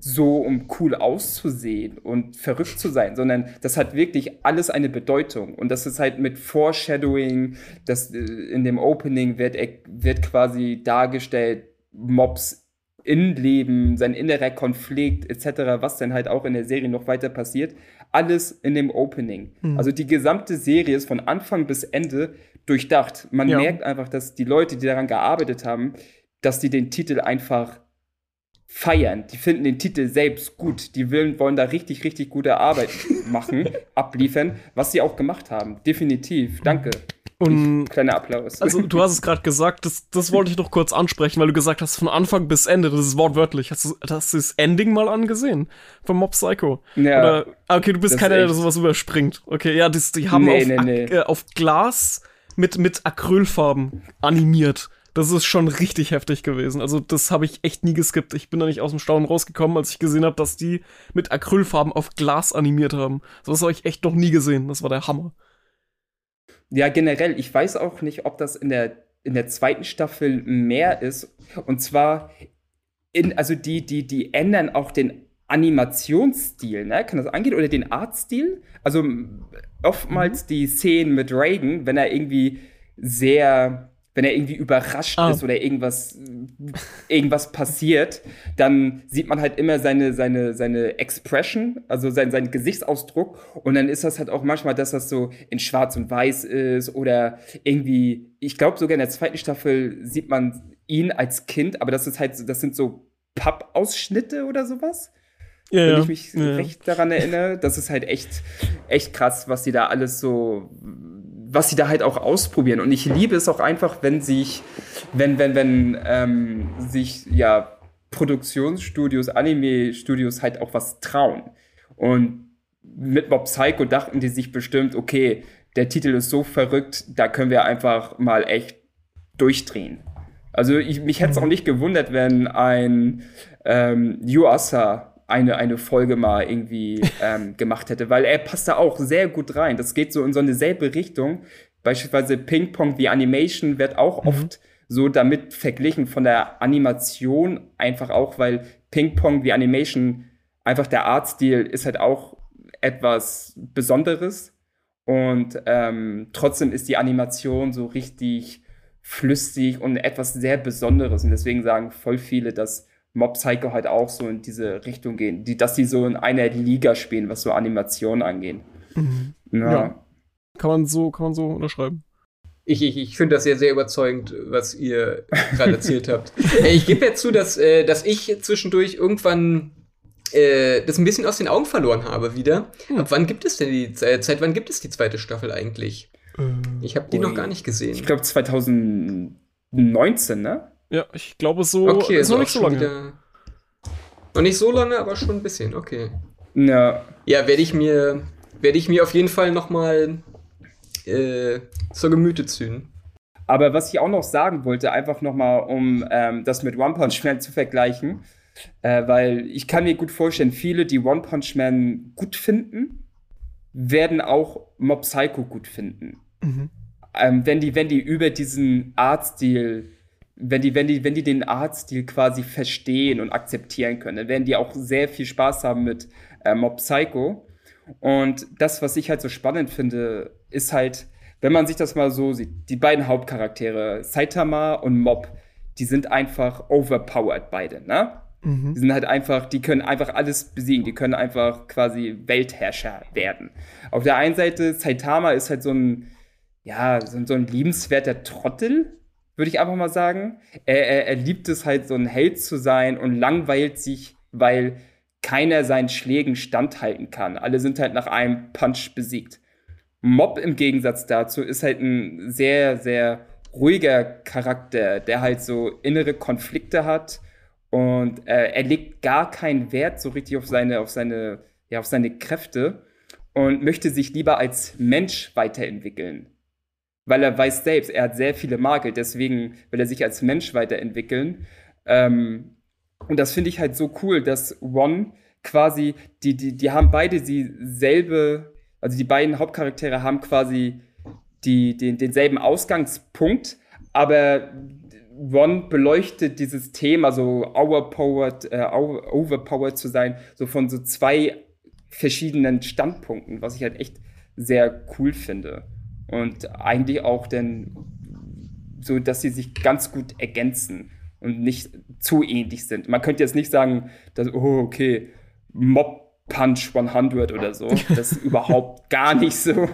[SPEAKER 2] so, um cool auszusehen und verrückt zu sein, sondern das hat wirklich alles eine Bedeutung. Und das ist halt mit Foreshadowing, das äh, in dem Opening wird, wird quasi dargestellt, Mobs Innenleben, sein innerer Konflikt etc., was dann halt auch in der Serie noch weiter passiert, alles in dem Opening. Mhm. Also die gesamte Serie ist von Anfang bis Ende durchdacht. Man ja. merkt einfach, dass die Leute, die daran gearbeitet haben, dass die den Titel einfach feiern. Die finden den Titel selbst gut. Die wollen, wollen da richtig, richtig gute Arbeit machen, abliefern, was sie auch gemacht haben. Definitiv. Danke.
[SPEAKER 3] Und kleiner Applaus. Also du hast es gerade gesagt, das, das wollte ich noch kurz ansprechen, weil du gesagt hast, von Anfang bis Ende, das ist wortwörtlich. Hast du, hast du das Ending mal angesehen von Mob Psycho? Ja. Oder, ah, okay, du bist keiner, der sowas überspringt. Okay, ja, das, die haben nee, auf, nee, nee. Äh, auf Glas mit, mit Acrylfarben animiert. Das ist schon richtig heftig gewesen. Also, das habe ich echt nie geskippt. Ich bin da nicht aus dem Staunen rausgekommen, als ich gesehen habe, dass die mit Acrylfarben auf Glas animiert haben. So was habe ich echt noch nie gesehen. Das war der Hammer.
[SPEAKER 2] Ja, generell, ich weiß auch nicht, ob das in der, in der zweiten Staffel mehr ist. Und zwar, in, also die, die, die ändern auch den Animationsstil, ne? Kann das angehen? Oder den Artstil? Also oftmals mhm. die Szenen mit Reagan, wenn er irgendwie sehr wenn er irgendwie überrascht ah. ist oder irgendwas, irgendwas passiert, dann sieht man halt immer seine, seine, seine Expression, also sein, seinen Gesichtsausdruck. Und dann ist das halt auch manchmal, dass das so in Schwarz und Weiß ist oder irgendwie, ich glaube sogar in der zweiten Staffel sieht man ihn als Kind, aber das ist halt, das sind so Pappausschnitte oder sowas. Ja, wenn ich mich ja. recht daran erinnere, das ist halt echt, echt krass, was sie da alles so was sie da halt auch ausprobieren. Und ich liebe es auch einfach, wenn sich, wenn, wenn, wenn ähm, sich ja Produktionsstudios, Anime-Studios halt auch was trauen. Und mit Mob Psycho dachten die sich bestimmt, okay, der Titel ist so verrückt, da können wir einfach mal echt durchdrehen. Also ich, mich hätte es auch nicht gewundert, wenn ein ähm, Yuasa eine, eine Folge mal irgendwie ähm, gemacht hätte, weil er passt da auch sehr gut rein. Das geht so in so eine selbe Richtung. Beispielsweise Ping Pong wie Animation wird auch mhm. oft so damit verglichen von der Animation einfach auch, weil Ping Pong wie Animation einfach der Artstil ist halt auch etwas Besonderes und ähm, trotzdem ist die Animation so richtig flüssig und etwas sehr Besonderes und deswegen sagen voll viele, dass Mob Psycho halt auch so in diese Richtung gehen, die, dass sie so in einer Liga spielen, was so Animationen angeht.
[SPEAKER 3] Mhm. Ja. ja. Kann man so, kann man so unterschreiben.
[SPEAKER 4] Ich, ich, ich finde das sehr, sehr überzeugend, was ihr gerade erzählt habt. Äh, ich gebe ja zu, dass, äh, dass ich zwischendurch irgendwann äh, das ein bisschen aus den Augen verloren habe wieder. Hm. Ab wann gibt es denn die Zeit? Seit wann gibt es die zweite Staffel eigentlich? Ähm, ich habe die ui. noch gar nicht gesehen.
[SPEAKER 2] Ich glaube 2019, ne?
[SPEAKER 3] Ja, ich glaube so.
[SPEAKER 4] Okay, ist noch nicht so lange. Wieder, noch nicht so lange, aber schon ein bisschen. Okay.
[SPEAKER 2] Ja.
[SPEAKER 4] Ja, werde ich mir werde ich mir auf jeden Fall noch mal äh, zur Gemüte ziehen.
[SPEAKER 2] Aber was ich auch noch sagen wollte, einfach noch mal, um ähm, das mit One Punch Man zu vergleichen, äh, weil ich kann mir gut vorstellen, viele, die One Punch Man gut finden, werden auch Mob Psycho gut finden. Mhm. Ähm, wenn, die, wenn die über diesen Artstil, wenn die, wenn, die, wenn die den Artstil quasi verstehen und akzeptieren können, dann werden die auch sehr viel Spaß haben mit äh, Mob Psycho. Und das, was ich halt so spannend finde, ist halt, wenn man sich das mal so sieht, die beiden Hauptcharaktere, Saitama und Mob, die sind einfach overpowered beide, ne? Mhm. Die sind halt einfach, die können einfach alles besiegen, die können einfach quasi Weltherrscher werden. Auf der einen Seite, Saitama ist halt so ein, ja, so, so ein liebenswerter Trottel, würde ich einfach mal sagen. Er, er, er liebt es halt, so ein Held zu sein und langweilt sich, weil keiner seinen Schlägen standhalten kann. Alle sind halt nach einem Punch besiegt. Mob im Gegensatz dazu ist halt ein sehr, sehr ruhiger Charakter, der halt so innere Konflikte hat und äh, er legt gar keinen Wert so richtig auf seine, auf seine, ja, auf seine Kräfte und möchte sich lieber als Mensch weiterentwickeln. Weil er weiß selbst, er hat sehr viele Makel, deswegen will er sich als Mensch weiterentwickeln. Ähm, und das finde ich halt so cool, dass One quasi, die, die, die haben beide dieselbe, also die beiden Hauptcharaktere haben quasi die, den, denselben Ausgangspunkt, aber One beleuchtet dieses Thema, so overpowered, äh, overpowered zu sein, so von so zwei verschiedenen Standpunkten, was ich halt echt sehr cool finde. Und eigentlich auch denn so, dass sie sich ganz gut ergänzen und nicht zu ähnlich sind. Man könnte jetzt nicht sagen, dass, oh, okay, Mob Punch 100 oder so. Das ist überhaupt gar nicht so.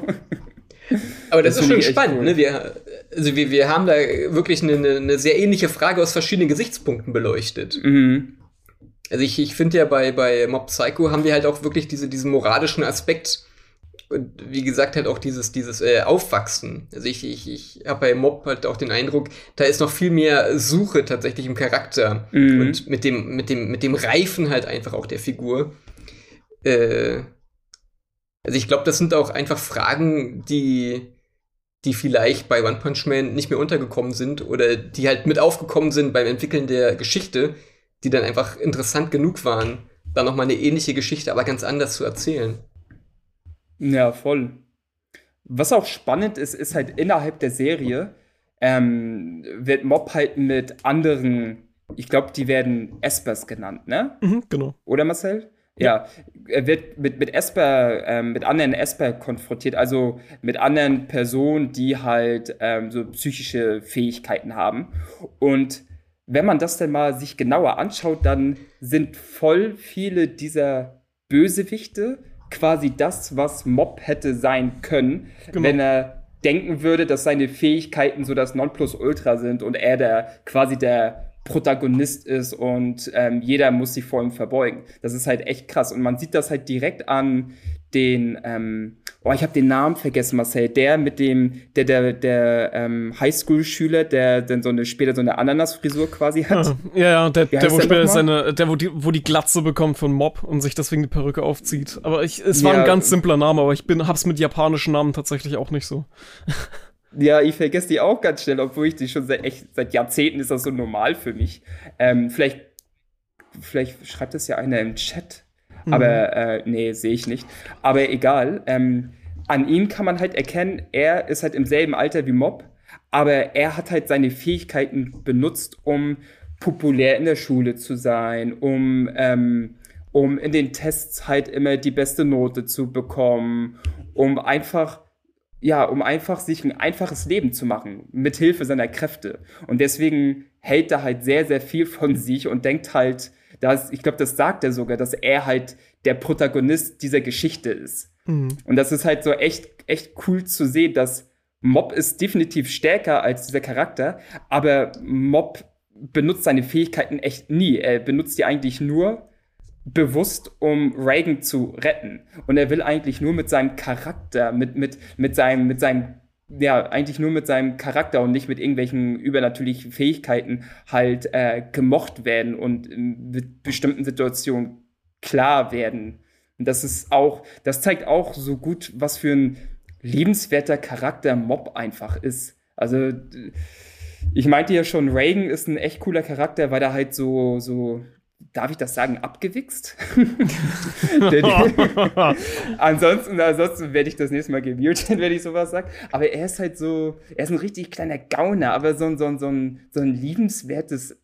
[SPEAKER 4] Aber das, das ist schon spannend. Cool. Ne? Wir, also wir, wir haben da wirklich eine, eine sehr ähnliche Frage aus verschiedenen Gesichtspunkten beleuchtet. Mhm. Also ich, ich finde ja bei, bei Mob Psycho haben wir halt auch wirklich diese, diesen moralischen Aspekt und wie gesagt halt auch dieses dieses äh, Aufwachsen. Also ich ich, ich habe bei Mob halt auch den Eindruck, da ist noch viel mehr Suche tatsächlich im Charakter mhm. und mit dem mit dem mit dem Reifen halt einfach auch der Figur. Äh, also ich glaube, das sind auch einfach Fragen, die die vielleicht bei One Punch Man nicht mehr untergekommen sind oder die halt mit aufgekommen sind beim Entwickeln der Geschichte, die dann einfach interessant genug waren, da noch mal eine ähnliche Geschichte, aber ganz anders zu erzählen.
[SPEAKER 2] Ja, voll. Was auch spannend ist, ist halt innerhalb der Serie ähm, wird Mob halt mit anderen, ich glaube, die werden Espers genannt, ne?
[SPEAKER 3] Mhm, genau.
[SPEAKER 2] Oder Marcel? Ja, er wird mit, mit Esper, ähm, mit anderen Esper konfrontiert, also mit anderen Personen, die halt ähm, so psychische Fähigkeiten haben. Und wenn man das dann mal sich genauer anschaut, dann sind voll viele dieser Bösewichte quasi das, was Mob hätte sein können, genau. wenn er denken würde, dass seine Fähigkeiten so das Nonplusultra sind und er der quasi der Protagonist ist und ähm, jeder muss sich vor ihm verbeugen. Das ist halt echt krass. Und man sieht das halt direkt an den, ähm, oh, ich habe den Namen vergessen, Marcel, der mit dem, der, der, der ähm, Highschool-Schüler, der dann so eine, später so eine Ananas-Frisur quasi hat.
[SPEAKER 3] Ah, ja, ja, der, der wo später seine, der, wo die, wo die Glatze bekommt von Mob und sich deswegen die Perücke aufzieht. Aber ich, es war ja, ein ganz simpler Name, aber ich bin, hab's mit japanischen Namen tatsächlich auch nicht so.
[SPEAKER 2] Ja, ich vergesse die auch ganz schnell, obwohl ich die schon seit, echt, seit Jahrzehnten ist das so normal für mich. Ähm, vielleicht, vielleicht schreibt das ja einer im Chat. Mhm. Aber äh, nee, sehe ich nicht. Aber egal. Ähm, an ihm kann man halt erkennen, er ist halt im selben Alter wie Mob, aber er hat halt seine Fähigkeiten benutzt, um populär in der Schule zu sein, um, ähm, um in den Tests halt immer die beste Note zu bekommen, um einfach ja, um einfach sich ein einfaches Leben zu machen, mit Hilfe seiner Kräfte. Und deswegen hält er halt sehr, sehr viel von sich und denkt halt, dass, ich glaube, das sagt er sogar, dass er halt der Protagonist dieser Geschichte ist. Mhm. Und das ist halt so echt, echt cool zu sehen, dass Mob ist definitiv stärker als dieser Charakter, aber Mob benutzt seine Fähigkeiten echt nie. Er benutzt die eigentlich nur bewusst, um Reagan zu retten. Und er will eigentlich nur mit seinem Charakter, mit, mit, mit seinem, mit seinem ja, eigentlich nur mit seinem Charakter und nicht mit irgendwelchen übernatürlichen Fähigkeiten halt äh, gemocht werden und mit bestimmten Situationen klar werden. Und das ist auch, das zeigt auch so gut, was für ein liebenswerter Charakter Mob einfach ist. Also, ich meinte ja schon, Reagan ist ein echt cooler Charakter, weil er halt so, so, darf ich das sagen, abgewichst? ansonsten, ansonsten werde ich das nächste Mal gemutet, wenn ich sowas sage. Aber er ist halt so, er ist ein richtig kleiner Gauner, aber so, ein so, ein so, ein, so ein liebenswertes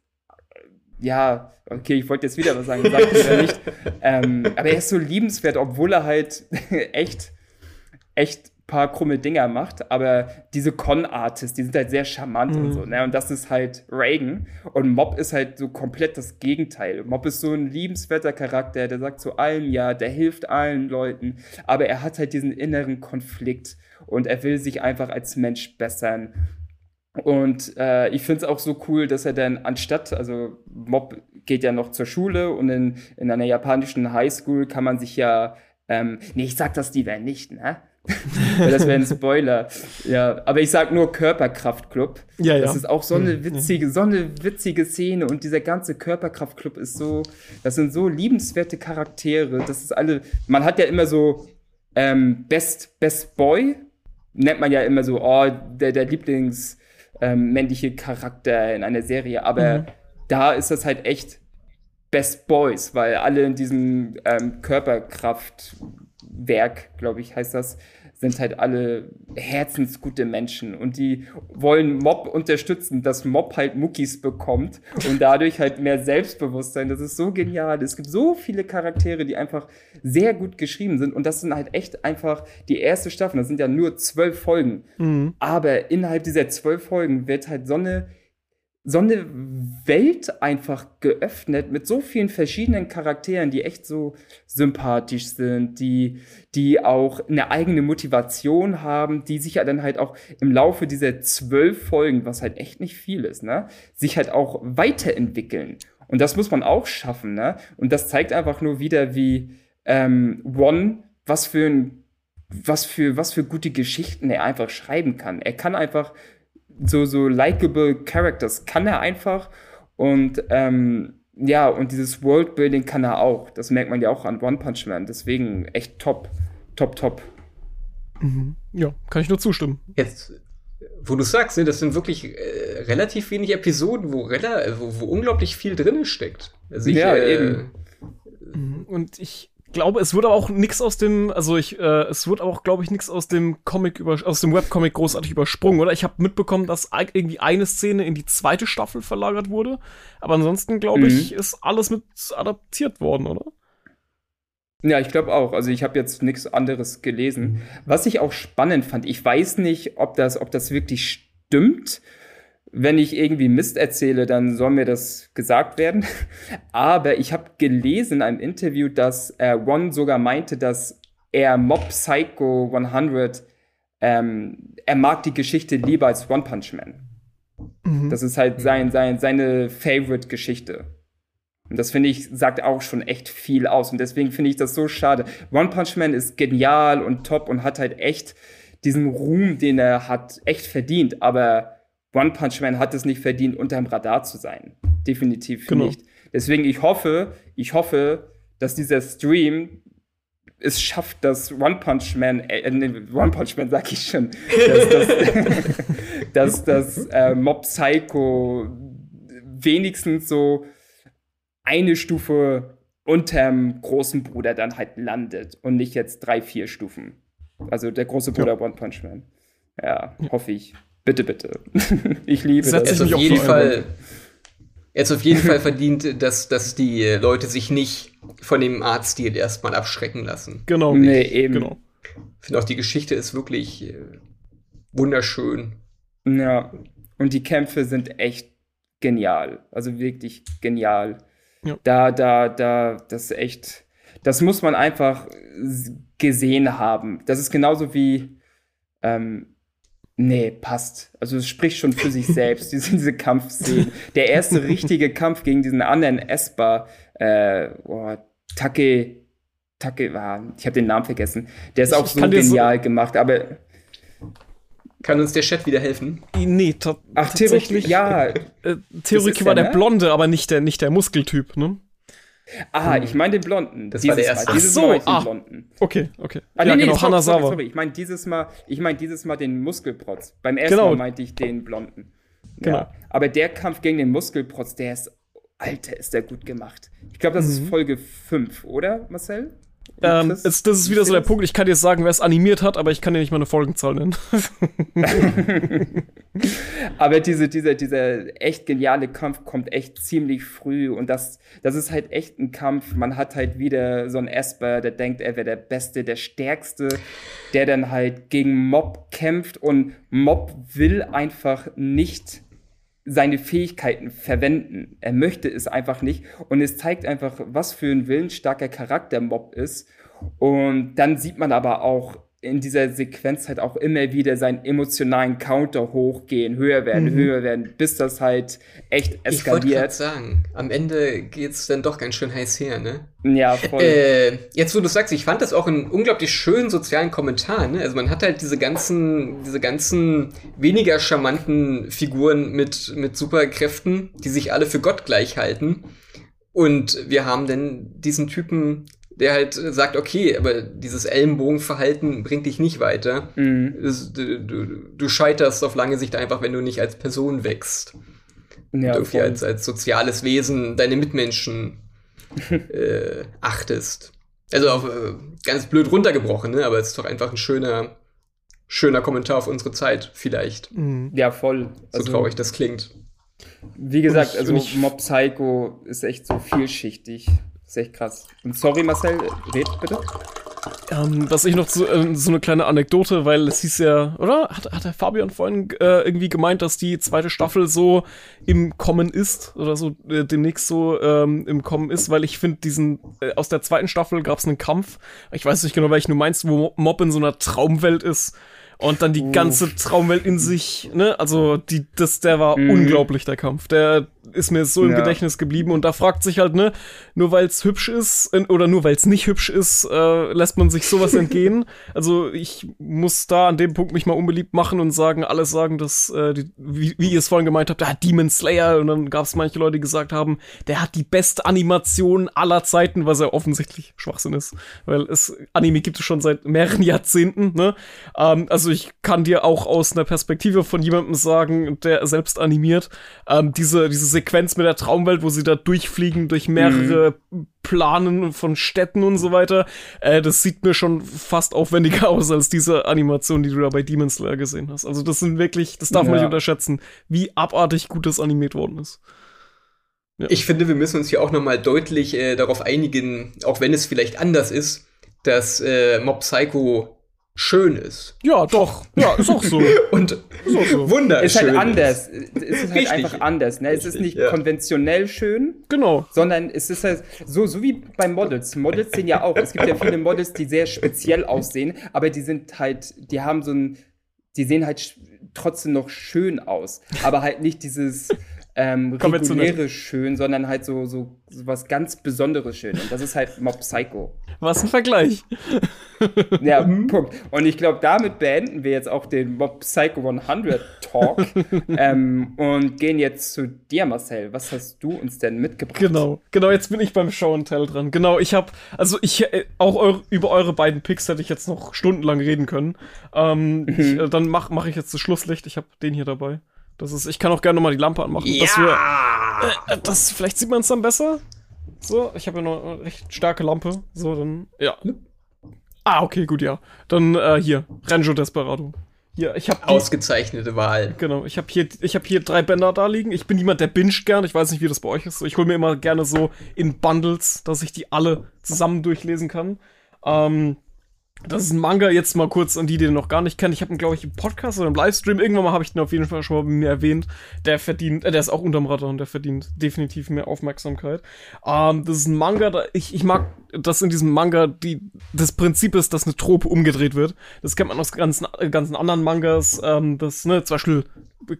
[SPEAKER 2] ja, okay, ich wollte jetzt wieder was sagen, sagt er nicht. Ähm, aber er ist so liebenswert, obwohl er halt echt, echt paar krumme Dinger macht, aber diese Con-Artists, die sind halt sehr charmant mhm. und so, ne? Und das ist halt Reagan. Und Mob ist halt so komplett das Gegenteil. Mob ist so ein liebenswerter Charakter, der sagt zu allem ja, der hilft allen Leuten, aber er hat halt diesen inneren Konflikt und er will sich einfach als Mensch bessern. Und äh, ich finde es auch so cool, dass er dann anstatt, also Mob geht ja noch zur Schule und in, in einer japanischen Highschool kann man sich ja, ähm, nee, ich sag das lieber nicht, ne? Das wäre ein Spoiler. Ja, aber ich sag nur Körperkraftclub. Ja, ja. Das ist auch so eine hm, witzige, so eine witzige Szene und dieser ganze Körperkraftclub ist so, das sind so liebenswerte Charaktere. Das ist alle, man hat ja immer so ähm, Best, Best Boy, nennt man ja immer so, oh, der, der Lieblings ähm, männliche Charakter in einer Serie, aber mhm. da ist das halt echt Best Boys, weil alle in diesem ähm, Körperkraft Werk, glaube ich, heißt das, sind halt alle herzensgute Menschen und die wollen Mob unterstützen, dass Mob halt Muckis bekommt und dadurch halt mehr Selbstbewusstsein. Das ist so genial. Es gibt so viele Charaktere, die einfach sehr gut geschrieben sind und das sind halt echt einfach die erste Staffel. Das sind ja nur zwölf Folgen. Mhm. Aber innerhalb dieser zwölf Folgen wird halt so eine so eine Welt einfach geöffnet mit so vielen verschiedenen Charakteren, die echt so sympathisch sind, die, die auch eine eigene Motivation haben, die sich ja dann halt auch im Laufe dieser zwölf Folgen, was halt echt nicht viel ist, ne, sich halt auch weiterentwickeln. Und das muss man auch schaffen, ne? Und das zeigt einfach nur wieder, wie ähm, One, was für ein, was für, was für gute Geschichten er einfach schreiben kann. Er kann einfach so, so likable Characters kann er einfach. Und ähm, ja, und dieses Worldbuilding kann er auch. Das merkt man ja auch an One Punch Man. Deswegen echt top, top, top.
[SPEAKER 3] Mhm. Ja, kann ich nur zustimmen.
[SPEAKER 4] Jetzt, wo du sagst, ne, das sind wirklich äh, relativ wenig Episoden, wo, wo, wo unglaublich viel drin steckt.
[SPEAKER 2] Also ich, ja, äh, eben.
[SPEAKER 3] Mhm. Und ich glaube, es wird aber auch nichts aus dem, also ich, äh, es wird auch, glaube ich, nichts aus dem Comic über, aus dem Webcomic großartig übersprungen, oder? Ich habe mitbekommen, dass irgendwie eine Szene in die zweite Staffel verlagert wurde, aber ansonsten glaube mhm. ich, ist alles mit adaptiert worden, oder?
[SPEAKER 2] Ja, ich glaube auch. Also ich habe jetzt nichts anderes gelesen. Mhm. Was ich auch spannend fand, ich weiß nicht, ob das, ob das wirklich stimmt wenn ich irgendwie Mist erzähle, dann soll mir das gesagt werden. Aber ich habe gelesen in einem Interview, dass äh, One sogar meinte, dass er Mob Psycho 100, ähm, er mag die Geschichte lieber als One Punch Man. Mhm. Das ist halt sein, sein, seine Favorite-Geschichte. Und das finde ich, sagt auch schon echt viel aus. Und deswegen finde ich das so schade. One Punch Man ist genial und top und hat halt echt diesen Ruhm, den er hat, echt verdient. Aber One Punch Man hat es nicht verdient, unterm Radar zu sein. Definitiv genau. nicht. Deswegen, ich hoffe, ich hoffe, dass dieser Stream es schafft, dass One Punch Man, äh, One Punch Man sag ich schon, dass das, dass das äh, Mob Psycho wenigstens so eine Stufe unterm großen Bruder dann halt landet und nicht jetzt drei, vier Stufen. Also der große Bruder ja. One Punch Man. Ja, hoffe ich. Bitte, bitte. ich liebe
[SPEAKER 4] das. Jetzt auf jeden Fall, jetzt auf jeden Fall verdient, dass, dass die Leute sich nicht von dem Artstil erstmal abschrecken lassen.
[SPEAKER 3] Genau.
[SPEAKER 2] Nee, eben. Genau.
[SPEAKER 4] Ich finde auch, die Geschichte ist wirklich äh, wunderschön.
[SPEAKER 2] Ja. Und die Kämpfe sind echt genial. Also wirklich genial. Ja. Da, da, da, das ist echt, das muss man einfach gesehen haben. Das ist genauso wie, ähm, Nee, passt. Also es spricht schon für sich selbst, diese, diese Kampfszenen. Der erste richtige Kampf gegen diesen anderen Esper, äh, oh, Take, Take, ah, ich habe den Namen vergessen. Der ist ich, auch so genial so gemacht, aber
[SPEAKER 4] kann uns der Chat wieder helfen?
[SPEAKER 3] Nee, Ach, tatsächlich. Ja. Äh, Theorie war der, ne? Blonde, aber nicht der, nicht der Muskeltyp, ne?
[SPEAKER 2] Ah, ich meine den Blonden.
[SPEAKER 4] Das dieses war der erste.
[SPEAKER 2] Mal. Dieses Ach so, Mal ah. Blonden.
[SPEAKER 3] Okay, okay.
[SPEAKER 2] Ah, nee, ja, nee, genau, sorry, sorry, sorry. Ich meine dieses Mal, ich meine dieses Mal den Muskelprotz. Beim ersten genau. Mal meinte ich den Blonden. Genau. Ja. Aber der Kampf gegen den Muskelprotz, der ist, Alter, ist der gut gemacht. Ich glaube, das mhm. ist Folge 5, oder, Marcel?
[SPEAKER 3] Ähm, das, ist, das ist wieder so der Punkt, ich kann dir sagen, wer es animiert hat, aber ich kann dir nicht mal eine Folgenzahl nennen.
[SPEAKER 2] aber diese, dieser, dieser echt geniale Kampf kommt echt ziemlich früh und das, das ist halt echt ein Kampf. Man hat halt wieder so einen Esper, der denkt, er wäre der Beste, der Stärkste, der dann halt gegen Mob kämpft und Mob will einfach nicht seine Fähigkeiten verwenden. Er möchte es einfach nicht. Und es zeigt einfach, was für ein willensstarker Charakter Mob ist. Und dann sieht man aber auch in dieser Sequenz halt auch immer wieder seinen emotionalen Counter hochgehen, höher werden, mhm. höher werden, bis das halt echt eskaliert. Ich wollte
[SPEAKER 4] sagen, am Ende geht's dann doch ganz schön heiß her, ne?
[SPEAKER 2] Ja, voll.
[SPEAKER 4] Äh, jetzt, wo du sagst, ich fand das auch einen unglaublich schönen sozialen Kommentar, ne? Also man hat halt diese ganzen, diese ganzen weniger charmanten Figuren mit, mit Superkräften, die sich alle für Gott gleich halten. Und wir haben dann diesen Typen der halt sagt, okay, aber dieses Ellenbogenverhalten bringt dich nicht weiter. Mhm. Du, du, du, scheiterst auf lange Sicht einfach, wenn du nicht als Person wächst. Ja, und irgendwie als, als soziales Wesen deine Mitmenschen äh, achtest. Also auf, äh, ganz blöd runtergebrochen, ne? aber es ist doch einfach ein schöner, schöner Kommentar auf unsere Zeit, vielleicht.
[SPEAKER 2] Mhm. Ja, voll.
[SPEAKER 4] Also, so traurig das klingt.
[SPEAKER 2] Wie gesagt, also Mob Psycho ist echt so vielschichtig. Das ist echt krass. Und sorry, Marcel, red bitte.
[SPEAKER 3] Ähm, was ich noch so, äh, so eine kleine Anekdote, weil es hieß ja, oder? Hat, hat der Fabian vorhin äh, irgendwie gemeint, dass die zweite Staffel so im Kommen ist oder so äh, demnächst so ähm, im Kommen ist, weil ich finde, diesen, äh, aus der zweiten Staffel gab es einen Kampf, ich weiß nicht genau, welchen du meinst, wo Mob in so einer Traumwelt ist und dann die ganze Traumwelt in sich, ne? Also die, das, der war mhm. unglaublich, der Kampf. Der ist mir so im ja. Gedächtnis geblieben und da fragt sich halt, ne, nur weil es hübsch ist oder nur weil es nicht hübsch ist, äh, lässt man sich sowas entgehen. Also ich muss da an dem Punkt mich mal unbeliebt machen und sagen, alles sagen, dass, äh, die, wie, wie ihr es vorhin gemeint habt, der hat Demon Slayer und dann gab es manche Leute, die gesagt haben, der hat die beste Animation aller Zeiten, was ja offensichtlich Schwachsinn ist, weil es Anime gibt es schon seit mehreren Jahrzehnten, ne? Ähm, also ich kann dir auch aus einer Perspektive von jemandem sagen, der selbst animiert, ähm, diese, diese Sequenz mit der Traumwelt, wo sie da durchfliegen durch mehrere mhm. Planen von Städten und so weiter, äh, das sieht mir schon fast aufwendiger aus als diese Animation, die du da bei Demon Slayer gesehen hast. Also das sind wirklich, das darf ja. man nicht unterschätzen, wie abartig gut das animiert worden ist.
[SPEAKER 4] Ja. Ich finde, wir müssen uns hier auch nochmal deutlich äh, darauf einigen, auch wenn es vielleicht anders ist, dass äh, Mob Psycho schön ist.
[SPEAKER 3] Ja, doch. Ja, ist auch so.
[SPEAKER 4] und ist auch so. wunderschön.
[SPEAKER 2] Ist halt anders. Es ist halt Richtig. einfach anders. Ne? Es ist nicht ja. konventionell schön.
[SPEAKER 3] Genau.
[SPEAKER 2] Sondern es ist halt so, so wie bei Models. Models sehen ja auch. Es gibt ja viele Models, die sehr speziell aussehen, aber die sind halt, die haben so ein, die sehen halt trotzdem noch schön aus. Aber halt nicht dieses ähm, reguläre schön, sondern halt so, so, so was ganz Besonderes schön. Und das ist halt Mob Psycho.
[SPEAKER 3] Was ein Vergleich.
[SPEAKER 2] ja, mhm. Punkt. Und ich glaube, damit beenden wir jetzt auch den Mob Psycho 100 Talk ähm, und gehen jetzt zu dir, Marcel. Was hast du uns denn mitgebracht?
[SPEAKER 3] Genau, genau, jetzt bin ich beim Show and Tell dran. Genau, ich habe, also ich, äh, auch eure, über eure beiden Picks hätte ich jetzt noch stundenlang reden können. Ähm, mhm. ich, äh, dann mache mach ich jetzt das Schlusslicht. Ich habe den hier dabei. Das ist, ich kann auch gerne noch mal die Lampe anmachen. Ja! Dass wir, äh, das, vielleicht sieht man es dann besser. So, ich habe ja noch eine recht starke Lampe. So, dann, ja. Ah, okay, gut, ja. Dann äh, hier, Renjo Desperado. Hier, ich habe
[SPEAKER 4] ausgezeichnete Wahl.
[SPEAKER 3] Genau, ich habe hier, ich habe hier drei Bänder da liegen. Ich bin jemand, der binscht gern. Ich weiß nicht, wie das bei euch ist. Ich hole mir immer gerne so in Bundles, dass ich die alle zusammen durchlesen kann. Ähm, Das ist ein Manga, jetzt mal kurz an die, die den noch gar nicht kennen. Ich habe ihn, glaube ich, im Podcast oder im Livestream, irgendwann mal habe ich den auf jeden Fall schon mal mir erwähnt. Der verdient, äh, der ist auch unterm Radar und der verdient definitiv mehr Aufmerksamkeit. Ähm, das ist ein Manga, da, ich, ich mag dass in diesem Manga die, das Prinzip ist, dass eine Trope umgedreht wird. Das kennt man aus ganzen, ganzen anderen Mangas. Ähm, das, ne, zum Beispiel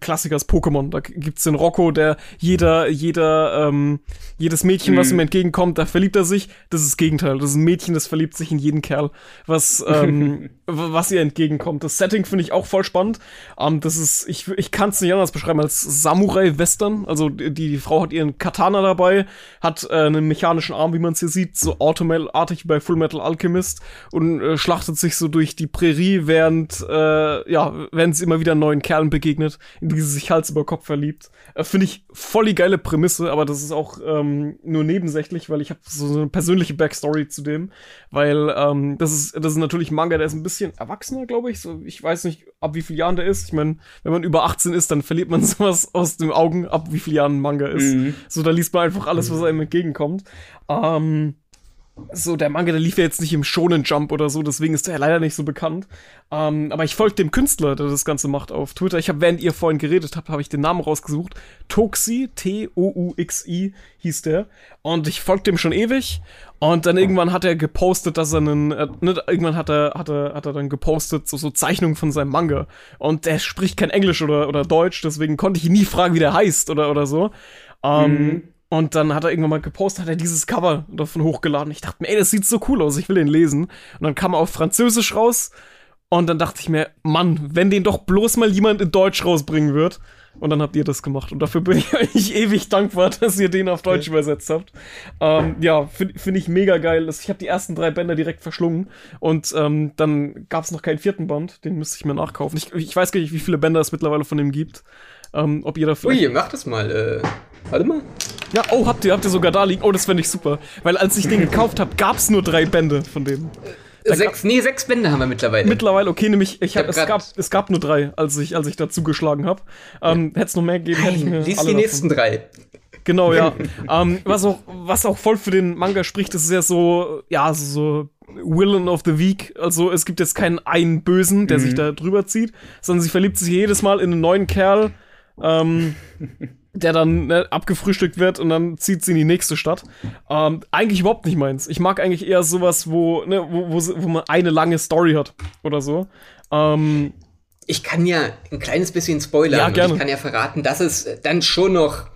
[SPEAKER 3] Klassikers Pokémon. Da gibt's den Rocco, der jeder, jeder, ähm, jedes Mädchen, mhm. was ihm entgegenkommt, da verliebt er sich. Das ist das Gegenteil. Das ist ein Mädchen, das verliebt sich in jeden Kerl, was, ähm, was ihr entgegenkommt. Das Setting finde ich auch voll spannend. Ähm, das ist, ich, ich kann es nicht anders beschreiben als Samurai-Western. Also die, die Frau hat ihren Katana dabei, hat äh, einen mechanischen Arm, wie man es hier sieht, so Automail-artig wie bei Full Metal Alchemist und äh, schlachtet sich so durch die Prärie, während, äh, ja, während sie immer wieder neuen Kerlen begegnet in die sie sich Hals über Kopf verliebt. Äh, Finde ich voll die geile Prämisse, aber das ist auch ähm, nur nebensächlich, weil ich habe so, so eine persönliche Backstory zu dem, weil ähm, das ist das ist natürlich ein Manga, der ist ein bisschen erwachsener, glaube ich. So, ich weiß nicht, ab wie vielen Jahren der ist. Ich meine, wenn man über 18 ist, dann verliert man sowas aus den Augen, ab wie vielen Jahren ein Manga ist. Mhm. So, da liest man einfach alles, was einem entgegenkommt. Ähm, so, der Manga, der lief ja jetzt nicht im Shonen Jump oder so, deswegen ist der leider nicht so bekannt. Ähm, aber ich folge dem Künstler, der das Ganze macht auf Twitter. Ich habe, während ihr vorhin geredet habt, habe ich den Namen rausgesucht. Toxi, T-O-U-X-I hieß der. Und ich folge dem schon ewig. Und dann irgendwann hat er gepostet, dass er einen, äh, ne, irgendwann hat er, hat er, hat er dann gepostet, so, so Zeichnungen von seinem Manga. Und der spricht kein Englisch oder, oder Deutsch, deswegen konnte ich ihn nie fragen, wie der heißt oder, oder so. Ähm, mhm. Und dann hat er irgendwann mal gepostet, hat er dieses Cover davon hochgeladen. Ich dachte mir, ey, das sieht so cool aus, ich will den lesen. Und dann kam er auf Französisch raus. Und dann dachte ich mir, Mann, wenn den doch bloß mal jemand in Deutsch rausbringen wird. Und dann habt ihr das gemacht. Und dafür bin ich euch ewig dankbar, dass ihr den auf Deutsch okay. übersetzt habt. Ähm, ja, finde find ich mega geil. Ich habe die ersten drei Bänder direkt verschlungen. Und ähm, dann gab es noch keinen vierten Band. Den müsste ich mir nachkaufen. Ich, ich weiß gar nicht, wie viele Bänder es mittlerweile von dem gibt. Ähm, ob ihr dafür.
[SPEAKER 4] Ui, mach das mal. Äh, warte mal.
[SPEAKER 3] Ja, oh, habt ihr, habt ihr sogar da liegen? Oh, das fände ich super. Weil als ich den gekauft habe, gab es nur drei Bände von dem.
[SPEAKER 4] Da sechs, nee, sechs Bände haben wir mittlerweile.
[SPEAKER 3] Mittlerweile, okay, nämlich, ich hab, ich hab es, gab, es gab nur drei, als ich, als ich dazu geschlagen habe. Ähm, Hätte es noch mehr gegeben, hätte ich mir.
[SPEAKER 4] Lies die nächsten drei.
[SPEAKER 3] Genau, ja. ähm, was, auch, was auch voll für den Manga spricht, ist ja so, ja, so Villain of the Week. Also es gibt jetzt keinen einen Bösen, der mhm. sich da drüber zieht, sondern sie verliebt sich jedes Mal in einen neuen Kerl. Ähm, der dann ne, abgefrühstückt wird und dann zieht sie in die nächste Stadt. Ähm, eigentlich überhaupt nicht meins. Ich mag eigentlich eher sowas, wo, ne, wo, wo, wo man eine lange Story hat oder so. Ähm,
[SPEAKER 4] ich kann ja ein kleines bisschen spoilern.
[SPEAKER 3] Ja, gerne.
[SPEAKER 4] Ich kann ja verraten, dass es dann schon noch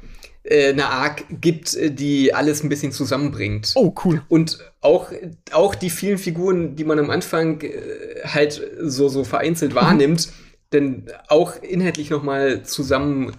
[SPEAKER 4] äh, eine Arc gibt, die alles ein bisschen zusammenbringt.
[SPEAKER 3] Oh, cool.
[SPEAKER 4] Und auch, auch die vielen Figuren, die man am Anfang äh, halt so, so vereinzelt mhm. wahrnimmt, denn auch inhaltlich noch mal zusammen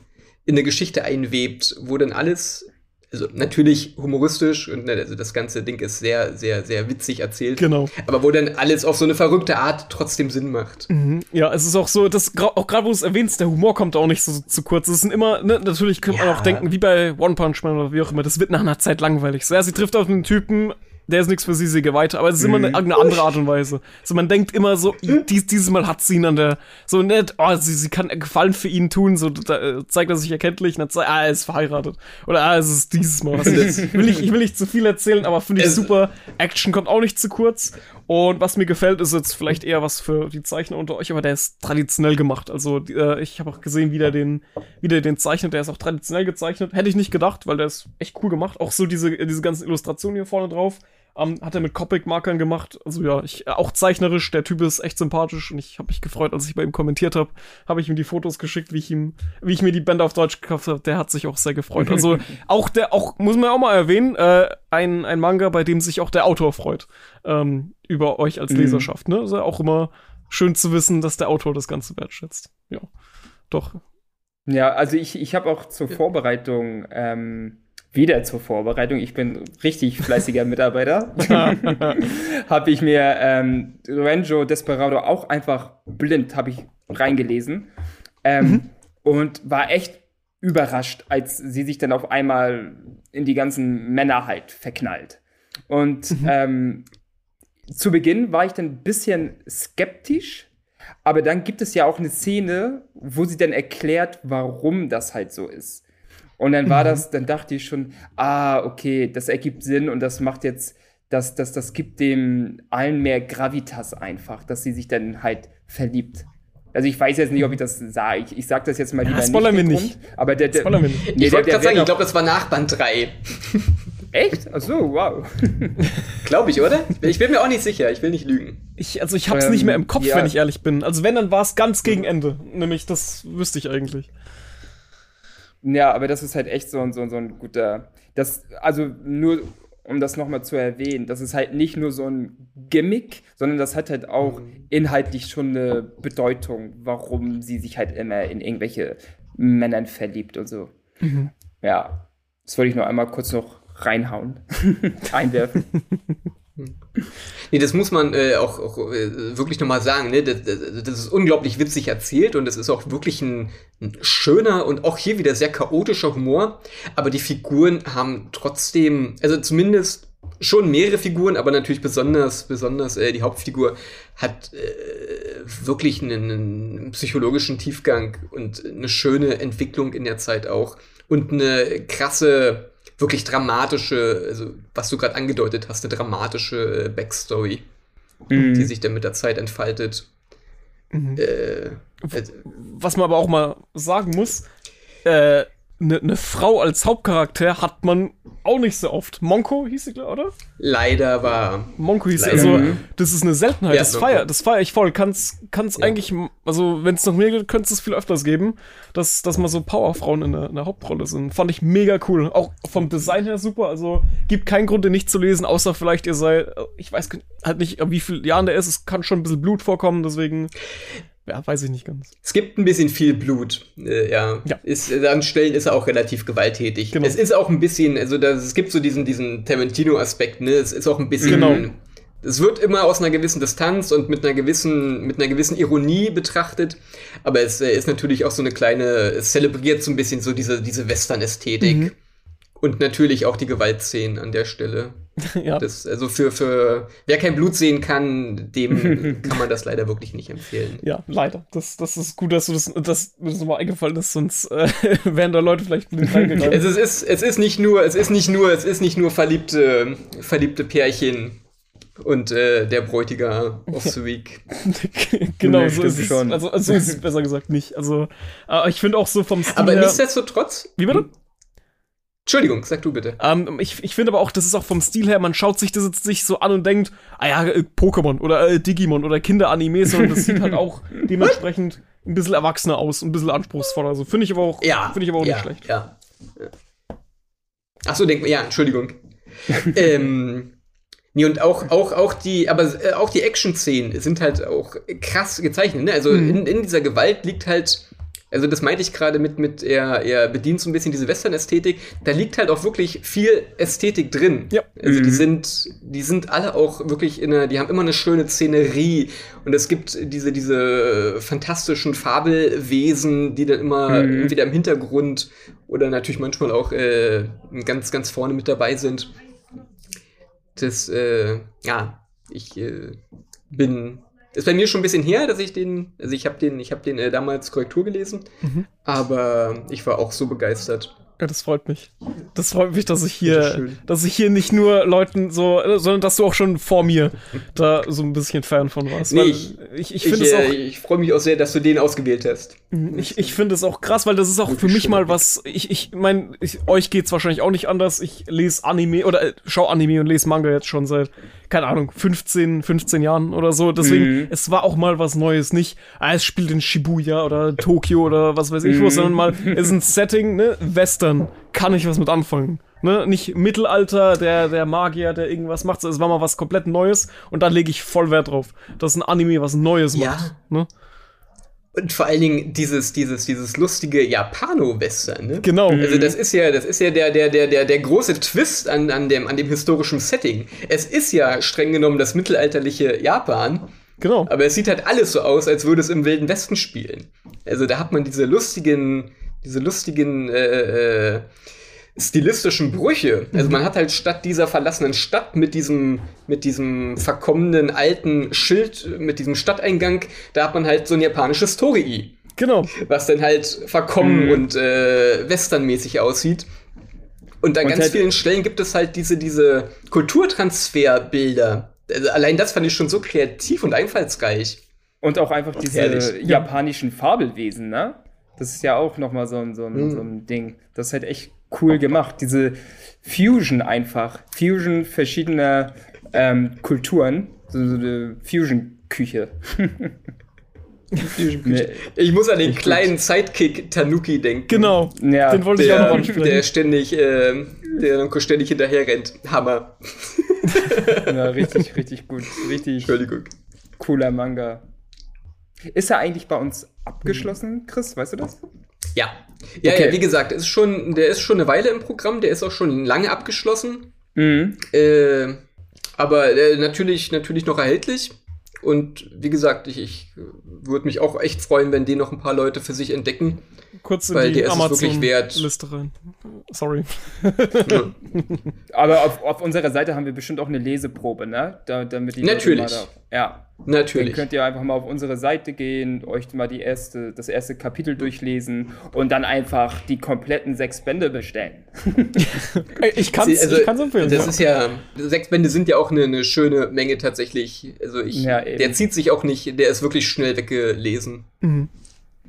[SPEAKER 4] in eine Geschichte einwebt, wo dann alles, also natürlich humoristisch und ne, also das ganze Ding ist sehr, sehr, sehr witzig erzählt.
[SPEAKER 3] Genau.
[SPEAKER 4] Aber wo dann alles auf so eine verrückte Art trotzdem Sinn macht.
[SPEAKER 3] Mhm. Ja, es ist auch so, dass auch gerade wo du es erwähnst, der Humor kommt auch nicht so zu kurz. Es sind immer, ne, natürlich könnte man auch denken, wie bei One Punch Man oder wie auch immer, das wird nach einer Zeit langweilig. So, ja, sie trifft auf einen Typen, der ist nichts für sie, sie geht weiter. Aber es ist immer eine, eine andere Art und Weise. So, man denkt immer so, dies, dieses Mal hat sie ihn an der, so nett, oh, sie, sie kann Gefallen für ihn tun, so, da, äh, zeigt er sich erkenntlich, und dann ah, er ist verheiratet. Oder, ah, es ist dieses Mal. Also, will ich, ich will nicht zu viel erzählen, aber finde ich super. Action kommt auch nicht zu kurz. Und was mir gefällt, ist jetzt vielleicht eher was für die Zeichner unter euch, aber der ist traditionell gemacht. Also äh, ich habe auch gesehen, wie der den, wie der den zeichnet. Der ist auch traditionell gezeichnet. Hätte ich nicht gedacht, weil der ist echt cool gemacht. Auch so diese, diese ganzen Illustrationen hier vorne drauf. Um, hat er mit Copic-Markern gemacht. Also ja, ich, auch zeichnerisch, der Typ ist echt sympathisch und ich habe mich gefreut, als ich bei ihm kommentiert habe, habe ich ihm die Fotos geschickt, wie ich ihm, wie ich mir die Band auf Deutsch gekauft habe. Der hat sich auch sehr gefreut. Also auch der, auch, muss man auch mal erwähnen, äh, ein, ein Manga, bei dem sich auch der Autor freut. Ähm, über euch als mhm. Leserschaft. Ne? Also auch immer schön zu wissen, dass der Autor das Ganze wertschätzt. Ja, doch.
[SPEAKER 2] Ja, also ich, ich habe auch zur Vorbereitung ähm, wieder zur Vorbereitung, ich bin richtig fleißiger Mitarbeiter, habe ich mir ähm, Ranjo Desperado auch einfach blind habe ich reingelesen ähm, mhm. und war echt überrascht, als sie sich dann auf einmal in die ganzen Männer halt verknallt. Und mhm. ähm, zu Beginn war ich dann ein bisschen skeptisch, aber dann gibt es ja auch eine Szene, wo sie dann erklärt, warum das halt so ist. Und dann war mhm. das, dann dachte ich schon, ah, okay, das ergibt Sinn und das macht jetzt das, das, das gibt dem allen mehr Gravitas einfach, dass sie sich dann halt verliebt. Also ich weiß jetzt nicht, ob ich das sage. Ich, ich sage das jetzt mal
[SPEAKER 3] lieber ja, spoilern nicht. Wir nicht.
[SPEAKER 2] aber der, der,
[SPEAKER 4] wir nicht. Nee, ich wollte gerade sagen, ich glaube, das war nach Band 3.
[SPEAKER 2] Echt? Ach so, wow.
[SPEAKER 4] glaube ich, oder? Ich bin mir auch nicht sicher. Ich will nicht lügen.
[SPEAKER 3] Ich, also ich hab's ähm, nicht mehr im Kopf, ja. wenn ich ehrlich bin. Also wenn, dann war es ganz gegen Ende. Nämlich, das wüsste ich eigentlich.
[SPEAKER 2] Ja, aber das ist halt echt so, so, so ein guter. Das, also nur um das nochmal zu erwähnen, das ist halt nicht nur so ein Gimmick, sondern das hat halt auch mhm. inhaltlich schon eine Bedeutung, warum sie sich halt immer in irgendwelche Männern verliebt und so. Mhm. Ja, das wollte ich noch einmal kurz noch reinhauen, einwerfen.
[SPEAKER 4] Nee, das muss man äh, auch, auch äh, wirklich nochmal sagen. Ne? Das, das, das, ist unglaublich witzig erzählt und es ist auch wirklich ein, ein, schöner und auch hier wieder sehr chaotischer Humor. Aber die Figuren haben trotzdem, also zumindest schon mehrere Figuren, aber natürlich besonders, besonders äh, die Hauptfigur hat äh, wirklich einen, einen psychologischen Tiefgang und eine schöne Entwicklung in der Zeit auch und eine krasse wirklich dramatische, also was du gerade angedeutet hast, eine dramatische äh, Backstory, mhm. die sich dann mit der Zeit entfaltet.
[SPEAKER 3] Mhm. Äh, also, was man aber auch mal sagen muss, äh, eine ne Frau als Hauptcharakter hat man auch nicht so oft. Monko hieß sie, oder?
[SPEAKER 4] Leider war.
[SPEAKER 3] Monko hieß sie. Also, das ist eine Seltenheit. Ja, das feier, das feier ich voll. Kann's, kann's ja. eigentlich, also, wenn es noch mehr gibt, könnte es viel öfters geben, dass, dass mal so Powerfrauen in der, in der Hauptrolle sind. Fand ich mega cool. Auch vom Design her super. Also, gibt keinen Grund, den nicht zu lesen, außer vielleicht ihr seid, ich weiß halt nicht, wie viel Jahren der ist. Es kann schon ein bisschen Blut vorkommen, deswegen ja, weiß ich nicht ganz.
[SPEAKER 4] Es gibt ein bisschen viel Blut. Äh, ja. ja. Ist, an Stellen ist er auch relativ gewalttätig. Genau. Es ist auch ein bisschen, also das, es gibt so diesen, diesen Tarantino-Aspekt, ne? Es ist auch ein bisschen. Genau. Es wird immer aus einer gewissen Distanz und mit einer gewissen, mit einer gewissen Ironie betrachtet. Aber es äh, ist natürlich auch so eine kleine, es zelebriert so ein bisschen so diese, diese Western-Ästhetik. Mhm. Und natürlich auch die Gewaltszenen an der Stelle. ja. Das, also für, für wer kein Blut sehen kann, dem kann man das leider wirklich nicht empfehlen.
[SPEAKER 3] Ja, leider. Das, das ist gut, dass du das, das, das nochmal eingefallen ist, sonst äh, wären da Leute vielleicht blind
[SPEAKER 4] reingegangen. es, ist, es, ist, es ist nicht nur, es ist nicht nur, es ist nicht nur verliebte, verliebte Pärchen und äh, der Bräutiger of the Week.
[SPEAKER 3] genau, nee, so ist es schon. Also, also ist es besser gesagt nicht. Also, äh, ich finde auch so vom
[SPEAKER 4] Stil Aber nichtsdestotrotz.
[SPEAKER 3] Wie bitte?
[SPEAKER 4] Entschuldigung, sag du bitte.
[SPEAKER 3] Ähm, ich ich finde aber auch, das ist auch vom Stil her, man schaut sich das jetzt nicht so an und denkt, ah ja, äh, Pokémon oder äh, Digimon oder Kinderanime, sondern das sieht halt auch dementsprechend ein bisschen erwachsener aus, ein bisschen anspruchsvoller. Also finde ich aber auch,
[SPEAKER 4] ja,
[SPEAKER 3] finde ich aber auch
[SPEAKER 4] ja,
[SPEAKER 3] nicht schlecht.
[SPEAKER 4] Ja. Ach so, denk ja, Entschuldigung. ähm, nee, und auch, auch, auch die, aber äh, auch die Action-Szenen sind halt auch krass gezeichnet, ne? Also mhm. in, in dieser Gewalt liegt halt also das meinte ich gerade mit, mit er, er bedient so ein bisschen diese Western-Ästhetik. Da liegt halt auch wirklich viel Ästhetik drin. Ja. Also mhm. die sind, die sind alle auch wirklich in einer, die haben immer eine schöne Szenerie. Und es gibt diese, diese fantastischen Fabelwesen, die dann immer mhm. entweder im Hintergrund oder natürlich manchmal auch äh, ganz, ganz vorne mit dabei sind. Das, äh, ja, ich äh, bin ist bei mir schon ein bisschen her, dass ich den, also ich habe den, ich habe den äh, damals Korrektur gelesen, mhm. aber ich war auch so begeistert.
[SPEAKER 3] Ja, das freut mich. Das freut mich, dass ich hier, das dass ich hier nicht nur Leuten so, sondern dass du auch schon vor mir da so ein bisschen Fan von warst.
[SPEAKER 4] Nee, ich, ich, ich finde es äh, auch. Ich freue mich auch sehr, dass du den ausgewählt hast.
[SPEAKER 3] Mhm, ich, ich finde es auch krass, weil das ist auch für mich mal was. Ich, ich meine, euch geht's wahrscheinlich auch nicht anders. Ich lese Anime oder äh, schau Anime und lese Manga jetzt schon seit keine Ahnung, 15, 15 Jahren oder so. Deswegen, mhm. es war auch mal was Neues. Nicht, ah, es spielt in Shibuya oder Tokio oder was weiß ich mhm. wo, sondern mal, es ist ein Setting, ne, Western. Kann ich was mit anfangen. Ne, nicht Mittelalter, der, der Magier, der irgendwas macht. Es war mal was komplett Neues und da lege ich voll Wert drauf. dass ein Anime was Neues ja. macht. Ne?
[SPEAKER 4] Und vor allen Dingen dieses, dieses, dieses lustige Japano-Western, ne?
[SPEAKER 3] Genau.
[SPEAKER 4] Also das ist ja, das ist ja der, der, der, der, der große Twist an, an, dem, an dem historischen Setting. Es ist ja streng genommen das mittelalterliche Japan.
[SPEAKER 3] Genau.
[SPEAKER 4] Aber es sieht halt alles so aus, als würde es im Wilden Westen spielen. Also da hat man diese lustigen, diese lustigen, äh, äh, stilistischen Brüche. Also man hat halt statt dieser verlassenen Stadt mit diesem, mit diesem verkommenen alten Schild, mit diesem Stadteingang, da hat man halt so ein japanisches Torii.
[SPEAKER 3] Genau.
[SPEAKER 4] Was dann halt verkommen mhm. und äh, westernmäßig aussieht. Und an und ganz halt vielen Stellen gibt es halt diese, diese Kulturtransferbilder. Also allein das fand ich schon so kreativ und einfallsreich.
[SPEAKER 2] Und auch einfach diese Herrlich. japanischen Fabelwesen, ne? Das ist ja auch noch mal so ein, so, ein, mhm. so ein Ding. Das ist halt echt cool gemacht. Diese Fusion einfach. Fusion verschiedener ähm, Kulturen. So, so eine Fusion-Küche.
[SPEAKER 4] ich muss an den kleinen Sidekick Tanuki denken.
[SPEAKER 3] Genau.
[SPEAKER 4] Ja, den wollte ich auch noch ansprechen. Der ständig, äh, der ständig hinterher rennt. Hammer.
[SPEAKER 2] ja, richtig, richtig gut. Richtig
[SPEAKER 4] Entschuldigung.
[SPEAKER 2] cooler Manga. Ist er eigentlich bei uns abgeschlossen, Chris? Weißt du das?
[SPEAKER 4] Ja. Ja, okay. ja, wie gesagt, ist schon, der ist schon eine Weile im Programm, der ist auch schon lange abgeschlossen. Mhm. Äh, aber äh, natürlich, natürlich noch erhältlich. Und wie gesagt, ich, ich würde mich auch echt freuen, wenn den noch ein paar Leute für sich entdecken.
[SPEAKER 3] Kurz in weil die Amazon-Liste rein. Sorry.
[SPEAKER 2] Ja. Aber auf, auf, unserer Seite haben wir bestimmt auch eine Leseprobe, ne?
[SPEAKER 4] Da, damit die Natürlich.
[SPEAKER 2] Da, ja.
[SPEAKER 4] Natürlich.
[SPEAKER 2] Dann könnt ihr einfach mal auf unsere Seite gehen, euch mal die erste, das erste Kapitel durchlesen und dann einfach die kompletten sechs Bände bestellen.
[SPEAKER 3] ich kann es also, empfehlen.
[SPEAKER 4] Das ja. ist ja, sechs Bände sind ja auch eine, eine schöne Menge tatsächlich. Also ich, ja, der zieht sich auch nicht, der ist wirklich schnell weggelesen. Mhm.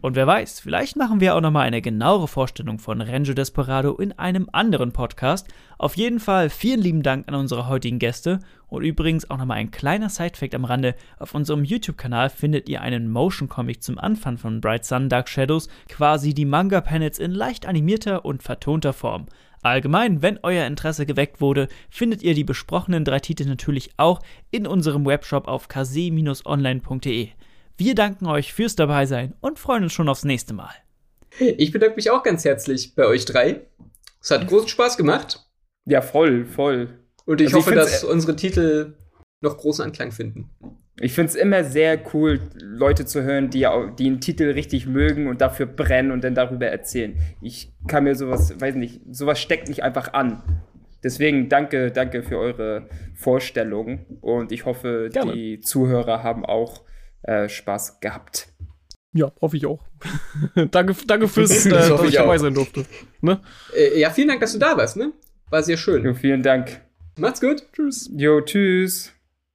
[SPEAKER 1] Und wer weiß, vielleicht machen wir auch nochmal eine genauere Vorstellung von Renjo Desperado in einem anderen Podcast. Auf jeden Fall vielen lieben Dank an unsere heutigen Gäste und übrigens auch nochmal ein kleiner Sidefact am Rande. Auf unserem YouTube-Kanal findet ihr einen Motion Comic zum Anfang von Bright Sun Dark Shadows, quasi die Manga-Panels in leicht animierter und vertonter Form. Allgemein, wenn euer Interesse geweckt wurde, findet ihr die besprochenen drei Titel natürlich auch in unserem Webshop auf kase-online.de. Wir danken euch fürs Dabeisein und freuen uns schon aufs nächste Mal.
[SPEAKER 4] Ich bedanke mich auch ganz herzlich bei euch drei. Es hat großen Spaß gemacht.
[SPEAKER 2] Ja, voll, voll.
[SPEAKER 4] Und ich also hoffe, ich dass unsere Titel noch großen Anklang finden.
[SPEAKER 2] Ich finde es immer sehr cool, Leute zu hören, die, die einen Titel richtig mögen und dafür brennen und dann darüber erzählen. Ich kann mir sowas, weiß nicht, sowas steckt mich einfach an. Deswegen danke, danke für eure Vorstellung und ich hoffe, Gerne. die Zuhörer haben auch äh, Spaß gehabt.
[SPEAKER 3] Ja, hoffe ich auch. danke, danke fürs, äh, dass ich, ich dabei sein durfte.
[SPEAKER 4] Ne? Äh, ja, vielen Dank, dass du da warst, ne? War sehr schön.
[SPEAKER 2] Jo, vielen Dank.
[SPEAKER 4] Macht's gut.
[SPEAKER 2] Tschüss. Jo, tschüss.